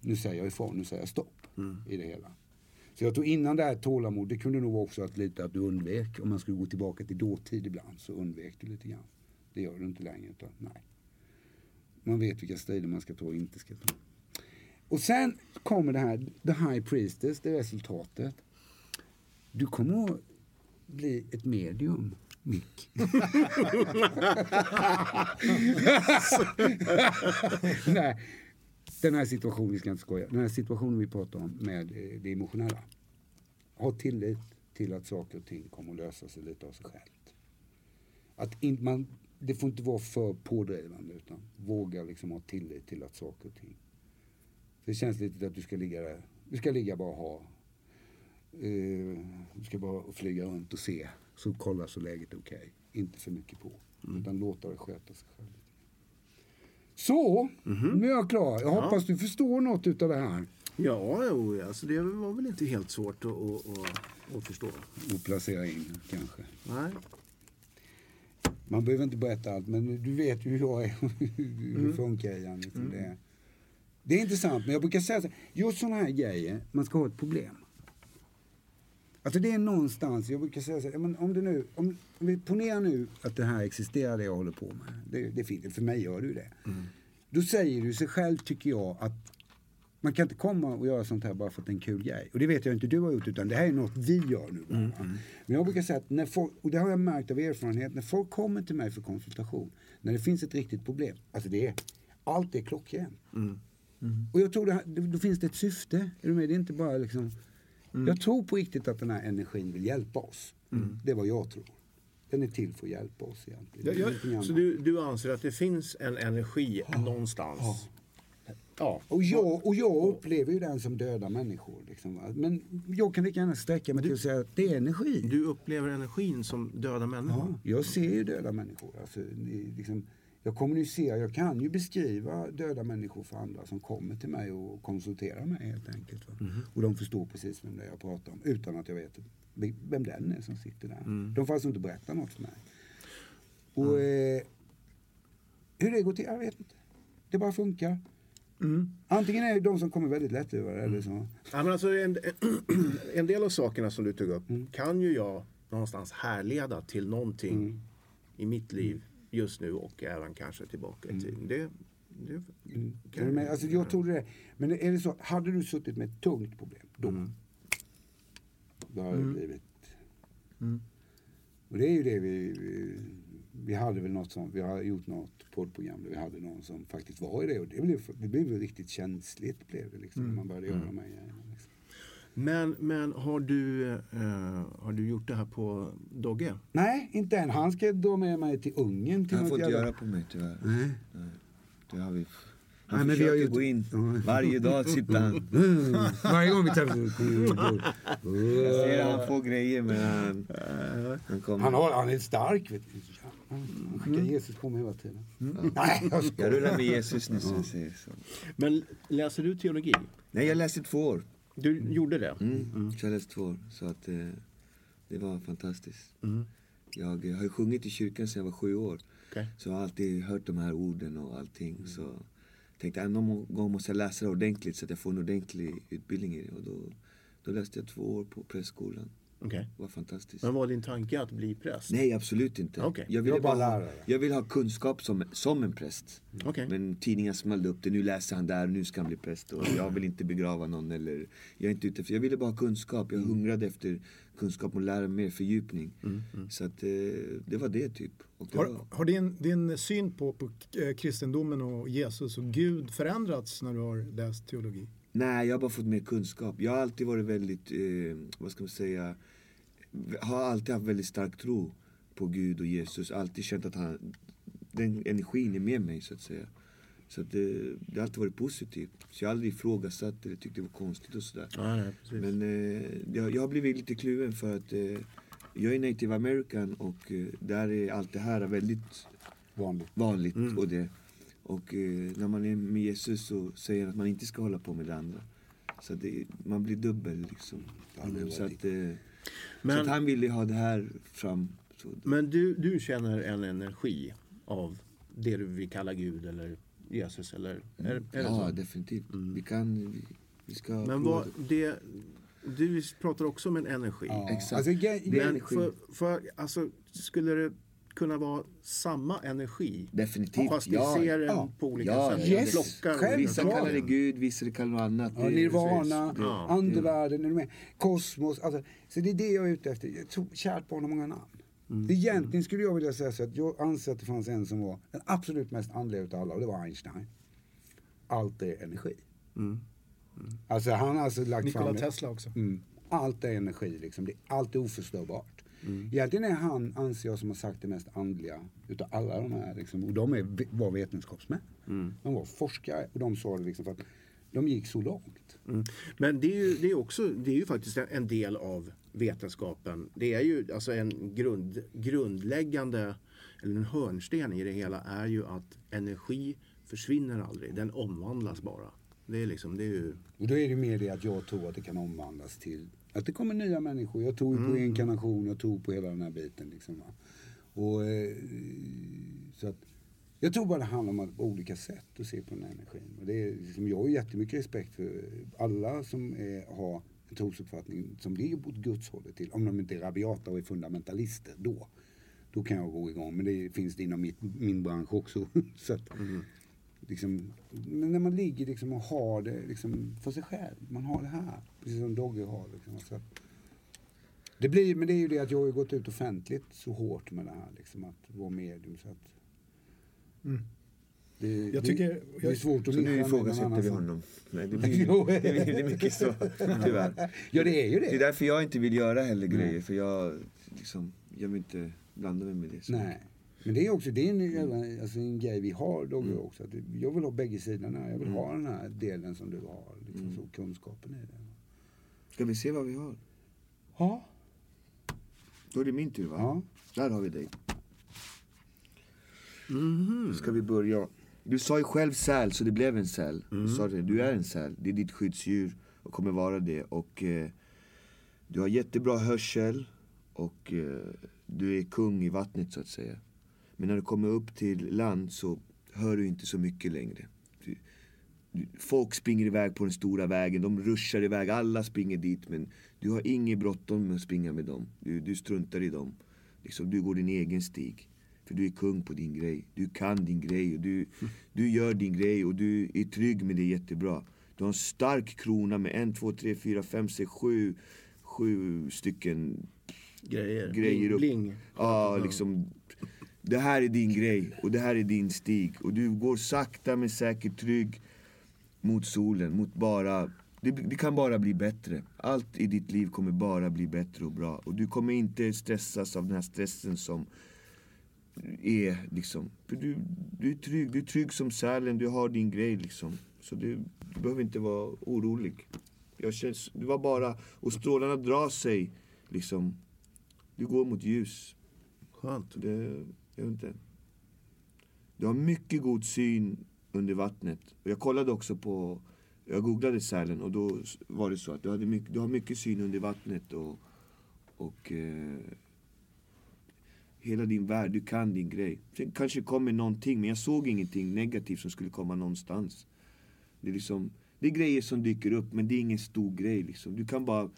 nu säger jag ifrån, nu säger jag stopp mm. i det hela. Så jag tror innan det här tålamod, det kunde nog också att lite att du undvek, om man skulle gå tillbaka till dåtid ibland, så undvek du lite grann. Det gör du inte längre, utan nej. Man vet vilka strider man ska ta och inte ska ta. Och sen kommer det här, the high priestess, det är resultatet. Du kommer att bli ett medium, Mick. (laughs) (laughs) Nej, den här situationen, vi ska inte skoja, den här situationen vi pratar om med eh, det emotionella. Ha tillit till att saker och ting kommer att lösa sig lite av sig självt. Att in, man det får inte vara för pådrivande utan våga liksom ha tillit till att saker och ting. Det känns lite att du ska ligga där. Du ska ligga bara och ha. Eh, du ska bara flyga runt och se. Så kolla så läget är okej. Okay. Inte för mycket på. Mm. Utan låta det sköta sig själv. Så, mm -hmm. nu är jag klar. Jag hoppas du förstår något utav det här. Ja, jo, alltså det var väl inte helt svårt att, att, att, förstå. Och placera in kanske. Nej. Man behöver inte berätta allt, men du vet ju hur jag är (laughs) hur mm. funkar jag. Liksom mm. det, det är intressant, men jag brukar säga så just sådana här grejer, man ska ha ett problem. Alltså det är någonstans, jag brukar säga så här, men om, det nu, om, om vi ponerar nu att det här existerar det jag håller på med. Det, det finns, för mig gör det ju det. Då säger du sig själv tycker jag att man kan inte komma och göra sånt här bara för att det är en kul grej. Och det vet jag inte du har gjort utan det här är något vi gör nu bara. Men jag brukar säga att när folk, och det har jag märkt av erfarenhet, när folk kommer till mig för konsultation, när det finns ett riktigt problem, alltså det är, allt är klockrent. Och jag tror det, då finns det ett syfte, är du med? Det är inte bara liksom, jag tror på riktigt att den här energin vill hjälpa oss. Det är vad jag tror. Den är till för att hjälpa oss egentligen. Jag- jag-. Så du, du anser att det finns en energi någonstans? Ja. Och jag, och jag upplever ju den som döda människor. Liksom? Men jag kan lika gärna sträcka mig till att säga att det är energi. Du upplever energin som döda människor? Ja, jag ser ju döda människor. Alltså, liksom, jag kommunicerar, jag kan ju beskriva döda människor för andra som kommer till mig och konsulterar mig helt enkelt. Va? Och de förstår precis vem det är jag pratar om utan att jag vet vem den är som sitter där. De får alltså inte berätta något för mig. Och eh, hur det går till, jag vet inte. Det bara funkar. Antingen är det de som kommer väldigt lätt över det eller så. Ja, men alltså en, (clears throat) en del av sakerna som du tog upp kan ju jag någonstans härleda till någonting i mitt liv just nu och även kanske tillbaka i tiden. Det, det, Är du med? Alltså, jag trodde det. Men är det så, hade du suttit med ett tungt problem då? Då hade det blivit... Och det är ju det vi, vi... Vi hade väl något som, vi har gjort något poddprogram där vi hade någon som faktiskt var i det och det blev, det blev väl riktigt känsligt blev det liksom när man började göra de här grejerna. Men, men har, du, eh, har du gjort det här på Dogge? Nej, inte än. Han ska dra med mig till Ungern. Till Han får inte göra på mig tyvärr. Nej. Det har vi. Nej, Han men vi har ju- gå in. Varje dag sitter han. Mm. (laughs) Varje gång vi träffas. Jag ser att han får grejer men han, han kommer. Han, har, han är stark. Vet du. Han skickar Jesus på mig hela tiden. (laughs) Nej, jag Jag rullar med Jesus nu så jag säger så. Men läser du teologi? Nej jag läste två år. Du gjorde det? Mm. Så jag läste två år. Så att eh, det var fantastiskt. Mm. Jag eh, har ju sjungit i kyrkan sedan jag var sju år. Okej. Så jag har alltid hört de här orden och allting. Så tänkte jag någon gång måste jag läsa det ordentligt så att jag får en ordentlig utbildning i det. Och då, då läste jag två år på prästskolan. Okej. Det var fantastiskt. Men var din tanke att bli präst? Nej, absolut inte. Okej. Jag, ville Jag bara lärare. jag vill ha kunskap som, som en präst. Okej. Men tidningen smällde upp det. Nu läser han där, nu ska han bli präst. Och jag vill inte begrava någon. Eller, jag, är inte ute efter, jag ville bara ha kunskap. Jag hungrade efter kunskap och lära mer fördjupning. Så att, eh, det var det typ. Och det Har, var, har din, din syn på, på eh, kristendomen och Jesus och Gud förändrats när du har läst teologi? Nej, jag har bara fått mer kunskap. Jag har alltid varit väldigt, eh, vad ska man säga, har alltid haft väldigt stark tro på Gud och Jesus. Alltid känt att han, den energin är med mig så att säga. Så att det, det har alltid varit positivt. Så jag har aldrig ifrågasatt eller tyckt det var konstigt och sådär. Ja, nej. Men eh, jag, jag har blivit lite kluven för att eh, jag är native american och eh, där är allt det här väldigt Vanligt. vanligt. Och, det. och eh, när man är med Jesus så säger han att man inte ska hålla på med det andra. Så det, man blir dubbel liksom. det var så, att, så Men- att han ville ha det här fram. Så, Men du, du känner en energi av det du vill kalla Gud eller Jesus eller? Är, är det ja, så? definitivt. Vi kan, vi, vi ska Men vad, det, du pratar också om en energi. Ja. Exakt. Alltså, ge- Det är Men energi. för, för, alltså, skulle det kunna vara samma energi? Definitivt. Fast vi ja. ser den ja. på olika Ja, sätt. yes. Plockar. Vissa kallar det. Gud, vissa kallar det något annat. Ja, nirvana. Ja. andevärlden, kosmos. Alltså, så det är det jag är ute efter. Jag tror kärt barn har många namn. Mm. Egentligen skulle jag vilja säga så att jag anser att det fanns en som var den absolut mest andliga utav alla och det var Einstein. Allt är energi. Mm. Alltså han har alltså lagt Nikola fram... Tesla också. Mm. Allt är energi liksom. Det, allt är oförstörbart. Mm. Egentligen är han, anser jag, som har sagt det mest andliga utav alla de här. Liksom, och de är, var vetenskapsmän. Mm. De var forskare och de sa det liksom för att de gick så långt. Mm. Men det är, ju, det, är också, det är ju faktiskt en- del av vetenskapen. Det är ju alltså en grund, grundläggande, eller en hörnsten i det hela är ju att energi försvinner aldrig. Den omvandlas bara. Det är liksom, det är ju... Och då är det mer det att jag tror att det kan omvandlas till att det kommer nya människor. Jag tror ju på reinkarnation, jag tror på hela den här biten. Liksom? Och, eh, så att, jag tror bara det handlar om att, olika sätt att se på den här energin. Och det är, liksom, jag har jättemycket respekt för alla som är, har en trosuppfattning som ligger åt Guds hållet till. Om de inte är rabiata och är fundamentalister då. Då kan jag gå igång. Men det finns det inom mitt, min bransch också. (laughs) så att, liksom, men när man ligger liksom och har det liksom för sig själv. Man har det här. Precis som Dogge har. Liksom, så att, det blir, men det är ju det att jag har gått ut offentligt så hårt med det här. Liksom, att vara medium. Så att, Mm. det, Jag tycker- det, det är svårt att Så nu ifrågasätter vi honom. Nej, det (laughs) blir, det blir mycket så, tyvärr. Ja det är ju Det är det. därför jag inte vill göra heller grejer, för jag, liksom, jag vill inte blanda mig med det. Så. Nej. Men det är också det är en, alltså en grej vi har Dogge Mm. också. Att jag vill ha bägge sidorna. Jag vill ha den här delen som du har. Liksom, Mm. så kunskapen i det. Ska vi se vad vi har? Ja. Då är det min tur va? ja. Där har vi dig. Då ska vi börja. Du sa ju själv säl, så det blev en säl. Du sa det, du är en säl. Det är ditt skyddsdjur och kommer vara det. Och eh, du har jättebra hörsel och eh, du är kung i vattnet så att säga. Men när du kommer upp till land så hör du inte så mycket längre. Du, du, folk springer iväg på den stora vägen, de ruschar iväg, alla springer dit men du har inget bråttom med att springa med dem. Du, du struntar i dem. Liksom, du går din egen stig. För du är kung på din grej. Du kan din grej och du, du gör din grej och du är trygg med det jättebra. Du har en stark krona med en, två, tre, fyra, fem, sex, sju, sju stycken Grejer. grejer upp. Bling. Ja, liksom. Det här är din grej och det här är din stig. Och du går sakta men säkert trygg mot solen, mot bara... Det, det kan bara bli bättre. Allt i ditt liv kommer bara bli bättre och bra. Och du kommer inte stressas av den här stressen som är liksom... Du, du är trygg, du är trygg som sälen, du har din grej liksom. Så du, du behöver inte vara orolig. Jag känns, det var bara... Och strålarna drar sig liksom. Du går mot ljus. Skönt. Det, jag vet inte. Du har mycket god syn under vattnet. Och jag kollade också på, jag googlade sälen och då var det så att du, hade mycket, du har mycket syn under vattnet och, och eh, hela din värld, du kan din grej. Sen kanske kommer någonting, men jag såg ingenting negativt som skulle komma någonstans. Det är liksom, det är grejer som dyker upp, men det är ingen stor grej liksom. Du kan bara,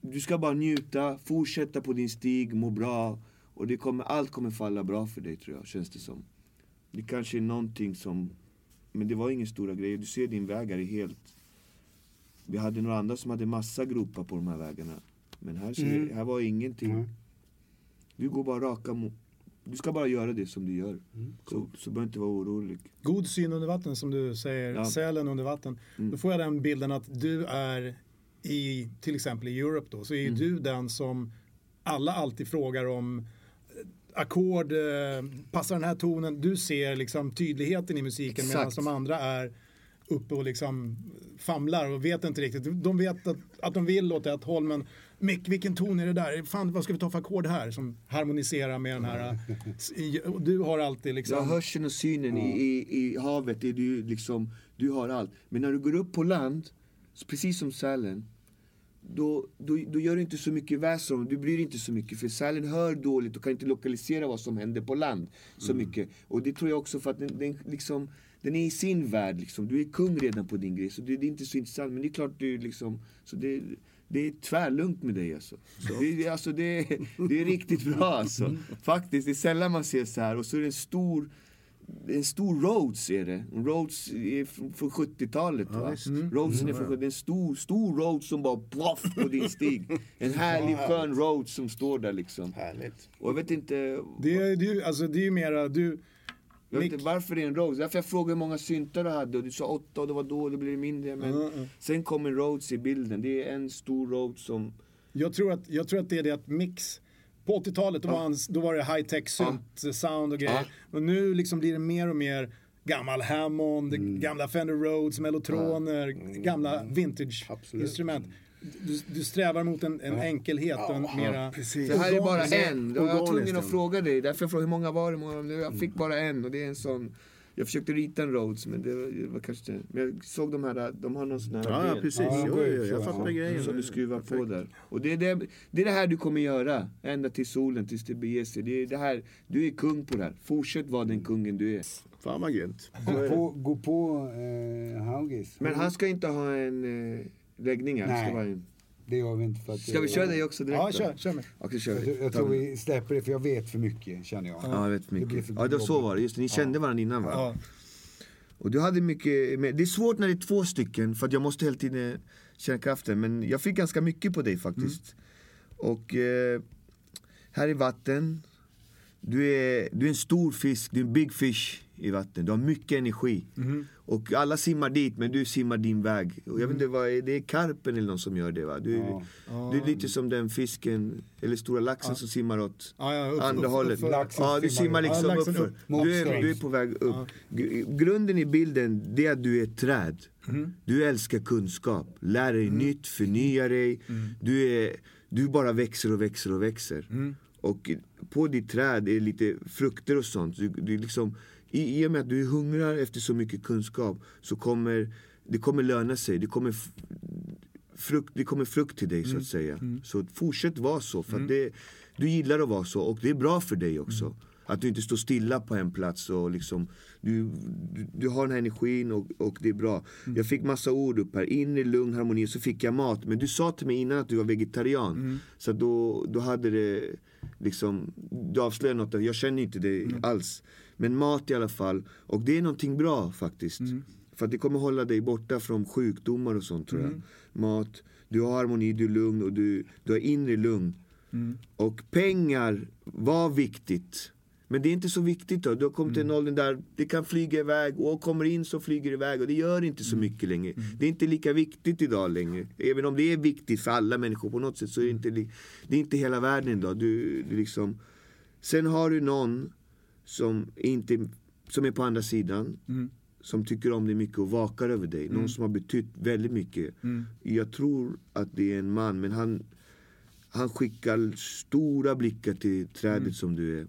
du ska bara njuta, fortsätta på din stig, må bra. Och det kommer, allt kommer falla bra för dig tror jag, känns det som. Det kanske är någonting som, men det var ingen stora grejer. Du ser din väg här är helt... Vi hade några andra som hade massa gropar på de här vägarna. Men här, ser, Mm. här var ingenting. Mm. Du går bara raka mot... Du ska bara göra det som du gör. Så, så behöver inte vara orolig. God syn under vatten som du säger, Ja. sälen under vatten. Mm. Då får jag den bilden att du är i, till exempel i Europe då, så är Mm. du den som alla alltid frågar om ackord, eh, passar den här tonen? Du ser liksom tydligheten i musiken medan de andra är uppe och liksom famlar och vet inte riktigt. De vet att, att de vill åt ett håll men Mick, vilken ton är det där? Fan, vad ska vi ta för ackord här som harmoniserar med den här? eh, Du har alltid liksom... Ja, hörseln och synen i, i, i havet, är du, liksom, du har allt. Men när du går upp på land, precis som sälen, då, då, då gör du inte så mycket väsen om. Du bryr dig inte så mycket. För sälen hör dåligt och kan inte lokalisera vad som händer på land så mycket. Och det tror jag också för att den, den, liksom, den är i sin värld. Liksom. Du är kung redan på din grej. Så det, det är inte så intressant. Men det är klart du liksom... Så det, det är tvärlugnt med dig alltså. Det, är- alltså det, det är riktigt bra alltså. (laughs) Faktiskt, det är sällan man ser så här. Och så är det en stor en stor Rhodes är det. Rhodes är från, från 70-talet va? Rhodesen är från 70 En stor, stor Rhodes som bara ploff på din stig. En härlig skön Rhodes som står där liksom. Härligt. Och jag vet inte, Det är, ju- alltså, det är ju mera, du... jag vet inte varför det är en Rhodes. Därför jag frågade hur många syntar du hade och du sa åtta och det var då, det blev mindre. Men sen kom en Rhodes i bilden. Det är en stor Rhodes som Jag tror, att, jag tror att det är det att mix på 80-talet då, var, han, då var det high tech synt sound och grejer. Ja. Och nu liksom blir det mer och mer gammal Hammond, Mm. gamla Fender Rhodes, mellotroner, gamla vintage Absolut. instrument. Du, du strävar mot en, en enkelhet och en mera... Precis. Det här är bara en. Jag var tvungen att fråga dig. Därför jag frågade hur många var det? Jag fick bara en och det är en sån. Jag försökte rita en Rhodes men det var, det var kanske inte. Men jag såg de här, de har någon sån här Ja, ja, ben precis. Ja, Jo, jo, så, jag ja. fattar grejen. som du skruvar på Perfekt. där. Och det är det, det är det här du kommer göra. Ända till solen, tills det beger sig. Det är det här, du är kung på det här. Fortsätt vara den kungen du är. Fan vad grymt. Gå på, gå på eh, Haugis. Men han ska inte ha en eh, läggning här. Nej. Det gör vi inte för att... Ska vi köra dig också direkt Ja, kör, kör med. Okej, kör Jag, vi. jag Ta tror mig. vi släpper det för jag vet för mycket känner jag. Ja, jag vet Det blir mycket. för Ja, det var så var det. Just det, ni kände varandra innan va? Ja. Och du hade mycket, med. det är svårt när det är två stycken för att jag måste hela tiden känna kraften. Men jag fick ganska mycket på dig faktiskt. Och eh, här i vatten, du är, du är en stor fisk, du är en big fish i vatten. Du har mycket energi. Och alla simmar dit men du simmar din väg. Och jag vet inte vad det är karpen eller någon som gör det va? Du, Ja. du är lite som den fisken, eller stora laxen som simmar åt Ja, ja, upp- andra upp- hållet. Ja, du simmar liksom Ja, uppför. upp. Du är, du är på väg upp. Gr- Grunden i bilden, det är att du är ett träd. Du älskar kunskap, lär dig nytt, förnya dig. Du, är, du bara växer och växer och växer. Och på ditt träd är lite frukter och sånt. Du, du liksom, i, I och med att du hungrar efter så mycket kunskap så kommer det kommer löna sig. Det kommer frukt, det kommer frukt till dig så att säga. Så fortsätt vara så. För att det, du gillar att vara så och det är bra för dig också. Att du inte står stilla på en plats och liksom Du, du, du har den här energin och, och det är bra. Jag fick massa ord upp här. Inre lugn, harmoni. Så fick jag mat. Men du sa till mig innan att du var vegetarian. Så att då, då hade det liksom Du avslöjade något. Jag känner inte det alls. Men mat i alla fall. Och det är någonting bra faktiskt. För att det kommer hålla dig borta från sjukdomar och sånt tror jag. Mat, du har harmoni, du är lugn och du, du har inre lugn. Och pengar var viktigt. Men det är inte så viktigt då. Du har kommit till en ålder där det kan flyga iväg och kommer in så flyger det iväg och det gör inte så mycket längre. Det är inte lika viktigt idag längre. Även om det är viktigt för alla människor på något sätt så är det inte, det är inte hela världen idag. Du, du liksom, sen har du någon som, inte, som är på andra sidan. Som tycker om dig mycket och vakar över dig. Någon som har betytt väldigt mycket. Jag tror att det är en man men han han skickar stora blickar till trädet som du är.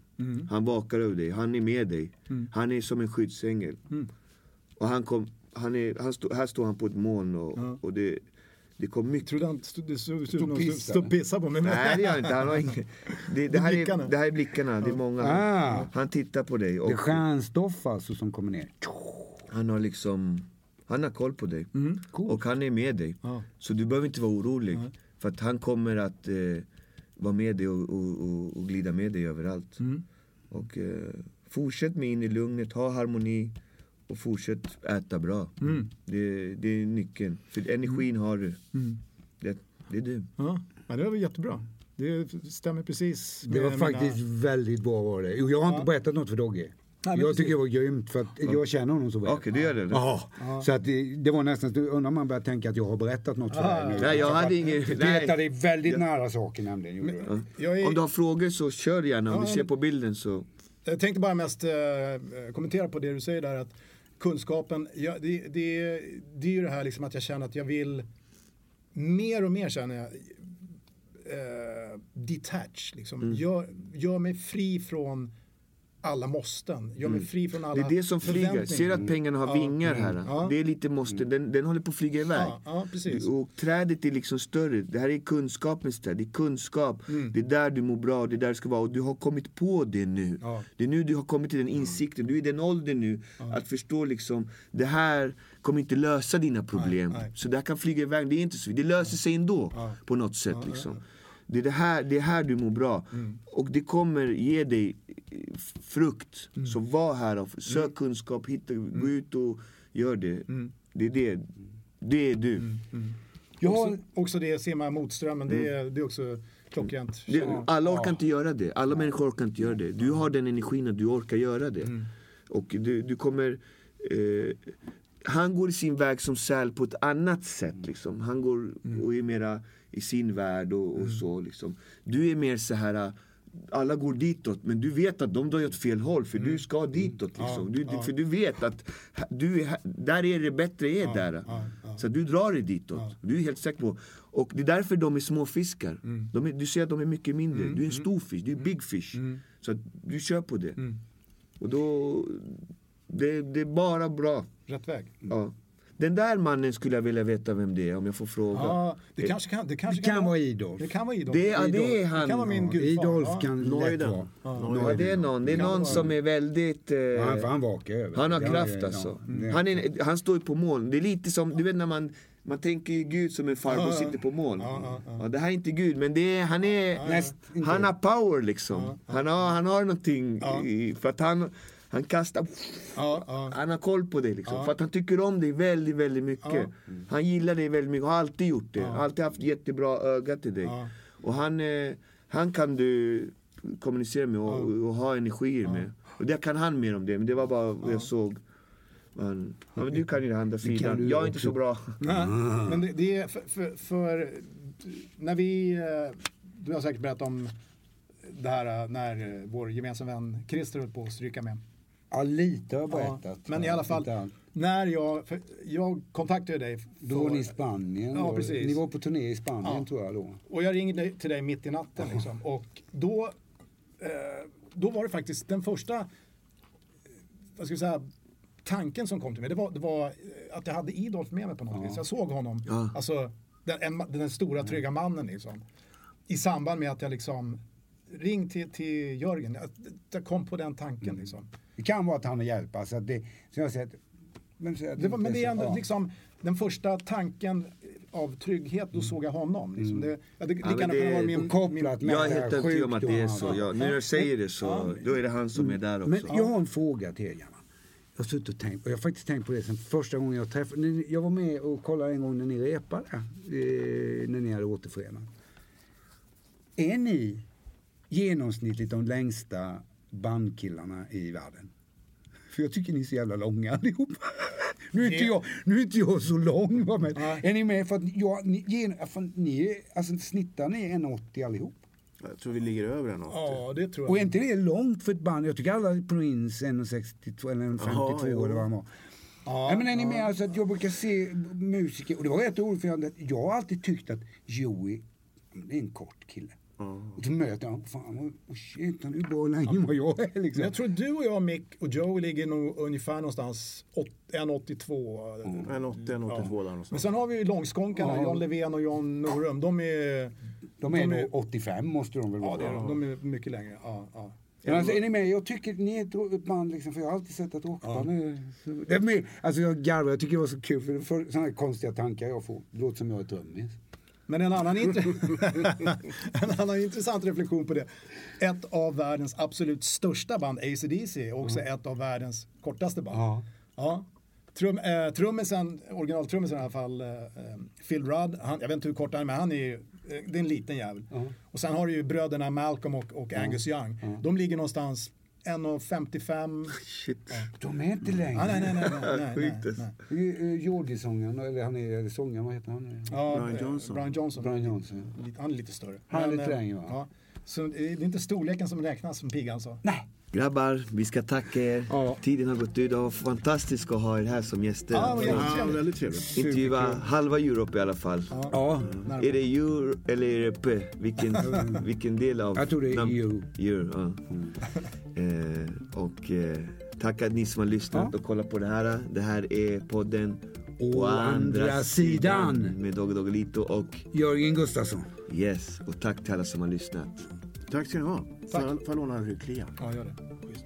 Han vakar över dig, han är med dig. Han är som en skyddsängel. Och han kom, han är, han stå, här står han på ett moln och, och det, det kom mycket. Trodde han stod, stod, stod, Stod pissa. på mig. Nej det gör inte, han har ingen, det, det, här är, det här är blickarna, det är många. Ah. Han tittar på dig Det är och stjärnstoff alltså som kommer ner. han har liksom, han har koll på dig. Och han är med dig. Ja. Så du behöver inte vara orolig. För att han kommer att eh, vara med dig och, och, och, och glida med dig överallt. Och eh, fortsätt med in i lugnet, ha harmoni och fortsätt äta bra. Det, det är nyckeln. För energin har du. Det, det är du. Ja, ja, det var jättebra. Det stämmer precis. Det var faktiskt mina- väldigt bra var det. Och Jag har inte berättat något för Dogge. men jag precis. tycker det var grymt för att jag känner honom så väl. Okej, du gör det? Ja, så att det, det var nästan, undrar om man börjar tänka att jag har berättat något för dig nu. Nej, jag hade att ingen- Du nej. petade väldigt nära saker nämligen. Jag, är, Om du har frågor så kör gärna. Om Ja, du ser på bilden så. jag tänkte bara mest eh, kommentera på det du säger där. Att kunskapen, ja, det, det, det är ju det här liksom att jag känner att jag vill mer och mer känner jag eh, detach. Liksom. Mm. Gör, gör mig fri från alla måsten. Gör mig fri från alla Mm. Det är det som flyger. Ser att pengarna har Ja, vingar här? Ja. Det är lite måste. Den, den håller på att flyga iväg. Ja. Och trädet är liksom större. Det här är kunskapens träd. Det är kunskap. Det är där du mår bra. Det är där du ska vara. Och du har kommit på det nu. Det är nu du har kommit till den insikten. Du är i den åldern nu. Att förstå liksom. Det här kommer inte lösa dina problem. Nej, nej. Så det här kan flyga iväg. Det är inte så. Det löser sig ändå. På något sätt liksom. Det är det här, det är här du mår bra. Och det kommer ge dig frukt. Så var här och sök kunskap, hitta, gå ut och gör det. Det är det. Det är du. Jag Också, har, också det, simma mot strömmen, det, är, det är också klockrent. det alla orkar inte göra det. Alla människor orkar inte göra det. Du har den energin att du orkar göra det. Och du, du kommer... Eh, han går i sin väg som säl på ett annat sätt. Liksom. Han går och är mera i sin värld och, och så. Liksom. Du är mer så här alla går ditåt men du vet att de drar åt fel håll för du ska ditåt. Liksom. Du, du, för du vet att du är, där är det bättre är där. Så att du drar dig ditåt. Du är helt säker på. Och det är därför de är små fiskar. De är, du ser att de är mycket mindre. Du är en stor fisk, du är big fish. Så du kör på det. Och då, det, det är bara bra. Rätt väg. Ja. Den där mannen skulle jag vilja veta vem det är om jag får fråga. Ja, det kanske kan, det kanske det kan vara Idolf. Det kan vara Idolf. Det, ja, det är han. Det kan vara min gudfar. Idolf Ja. kan lätt Nojden. vara. Ja, det är någon, det är Kan någon som är väldigt... Eh, Ja, han får han vaka över. han har kraft ja, alltså. det- Han, är, han står ju på moln. Det är lite som, du vet när man man tänker ju Gud som en farbror Ja, ja. sitter på moln. Ja, ja, ja. Ja, det här är inte Gud, men det är, han är... Han har power liksom. Ja, Han, har, han har någonting, Ja. i, för att han, han kastar... Ja, ja. Han har koll på det liksom. Ja. För att han tycker om dig väldigt, väldigt mycket. Ja. Han gillar dig väldigt mycket, har alltid gjort det. Ja. Alltid haft jättebra öga till dig. Ja. Och han, eh, han kan du kommunicera med och, och ha energier med. Och det kan han mer om det, men det var bara vad jag såg. Men, ja, men du kan ju den andra sidan. Jag är inte så bra. Nej, (laughs) men det, det är för, för, för när vi, eh, du har säkert berättat om det här eh, när vår gemensamma vän Christer höll på att stryka med. Ja, lite har jag Ja, berättat. men i alla fall, när jag, jag kontaktade dig. För, Då var ni i Spanien. Ja, precis. Ni var på turné i Spanien Ja. tror jag då. Och jag ringde till dig mitt i natten liksom. Och då, eh, då var det faktiskt den första, eh, vad ska vi säga, tanken som kom till mig. Det var, det var eh, att jag hade Idolf med mig på något vis. Jag såg honom, Ja. alltså den, den stora trygga mannen liksom. I samband med att jag liksom ring till, till Jörgen. Jag, jag kom på den tanken liksom. Det kan vara att han har hjälp. Alltså det, som jag sett, men, så Det var, men det är ändå ja. liksom den första tanken av trygghet, då såg jag honom. Liksom. Det, ja, det, det men kan det- ha varit min... kopplat med Jag är helt övertygad om att det är så. Ja, när jag säger det så, då är det han som är där också. Men jag har en fråga till er grabbar. Jag har suttit och tänkt, och jag har faktiskt tänkt på det sen första gången jag träffade, jag var med och kollade en gång när ni repade, eh, när ni hade återförenat. Är ni genomsnittligt de längsta bandkillarna i världen? För jag tycker ni är så jävla långa allihop. Nu är inte Det- jag, nu är inte jag så lång, va, men är ni med? För att jag, ni, gen, fan, ni är, alltså snittar ni 1,80 allihop? Jag tror vi ligger över en 80. Ja, det tror jag. Och är inte det långt för ett band? Jag tycker alla Prince 1,62 eller 1,52 Jaha, jo. eller vad han var. Ja, Nej, men är ni ja. med? Alltså att jag brukar se musiker, och det var rätt roligt för jag, jag har alltid tyckt att Joey, det är en kort kille. Och så möter jag honom, fan vad shit, han är bra längre än vad jag är liksom. Men jag tror du och jag, Mick och Joey ligger nog ungefär någonstans åt- 1,82. En 80, en 82 där Men någonstans. sen har vi ju långskånkarna, Ja. John Levén och John Norum. De är... de är nog 85 måste de väl Ja, vara. det är de. De är mycket längre. Ja, ja. Men alltså, är ni med? Jag tycker ni är ett band liksom, för jag har alltid sett att rockband är... så- Det är med, alltså jag garvar, jag tycker det var så kul för, för sådana här konstiga tankar jag får. Det låter som jag är trummis. Men en annan, (laughs) en annan intressant reflektion på det. Ett av världens absolut största band, AC/DC, är också ett av världens kortaste band. Ja. Ja. Trum, eh, trummisen, originaltrummisen i alla fall, eh, eh, Phil Rudd, han, jag vet inte hur kort han är men han är ju, eh, det är en liten jävel. Och sen har du ju bröderna Malcolm och, och Angus Young. De ligger någonstans 1,55. Shit. De är inte längre. Ah, nej, nej, nej, nej, nej, Sjukt nej, alltså. nej. Georgie-sångaren, eller han är sångaren, vad heter han? Ja, Brian eh, Johnson. Brian Johnson. Brian Johnson. Han är lite större. Han är lite eh, längre, va? Ja. Så det är inte storleken som räknas som piggan sa. Nej. Grabbar, vi ska tacka er. Ja. Tiden har gått ut. Det var fantastiskt att ha er här som gäster. Ja. Ja, väldigt trevligt. Intervjua halva Europe i alla fall. Ja. Är det euro eller är det p? Vilken, vilken del av? Jag tror det är euro. euro ja. eh, och eh, tack att ni som har lyssnat Ja. och kollat på det här. Det här är podden Å andra sidan. med Dogge Doggelito och Jörgen Gustafsson. yes. Och tack till alla som har lyssnat. Tack ska ni ha. Får jag, får jag låna en ryggklia? Ja, gör det. Schysst.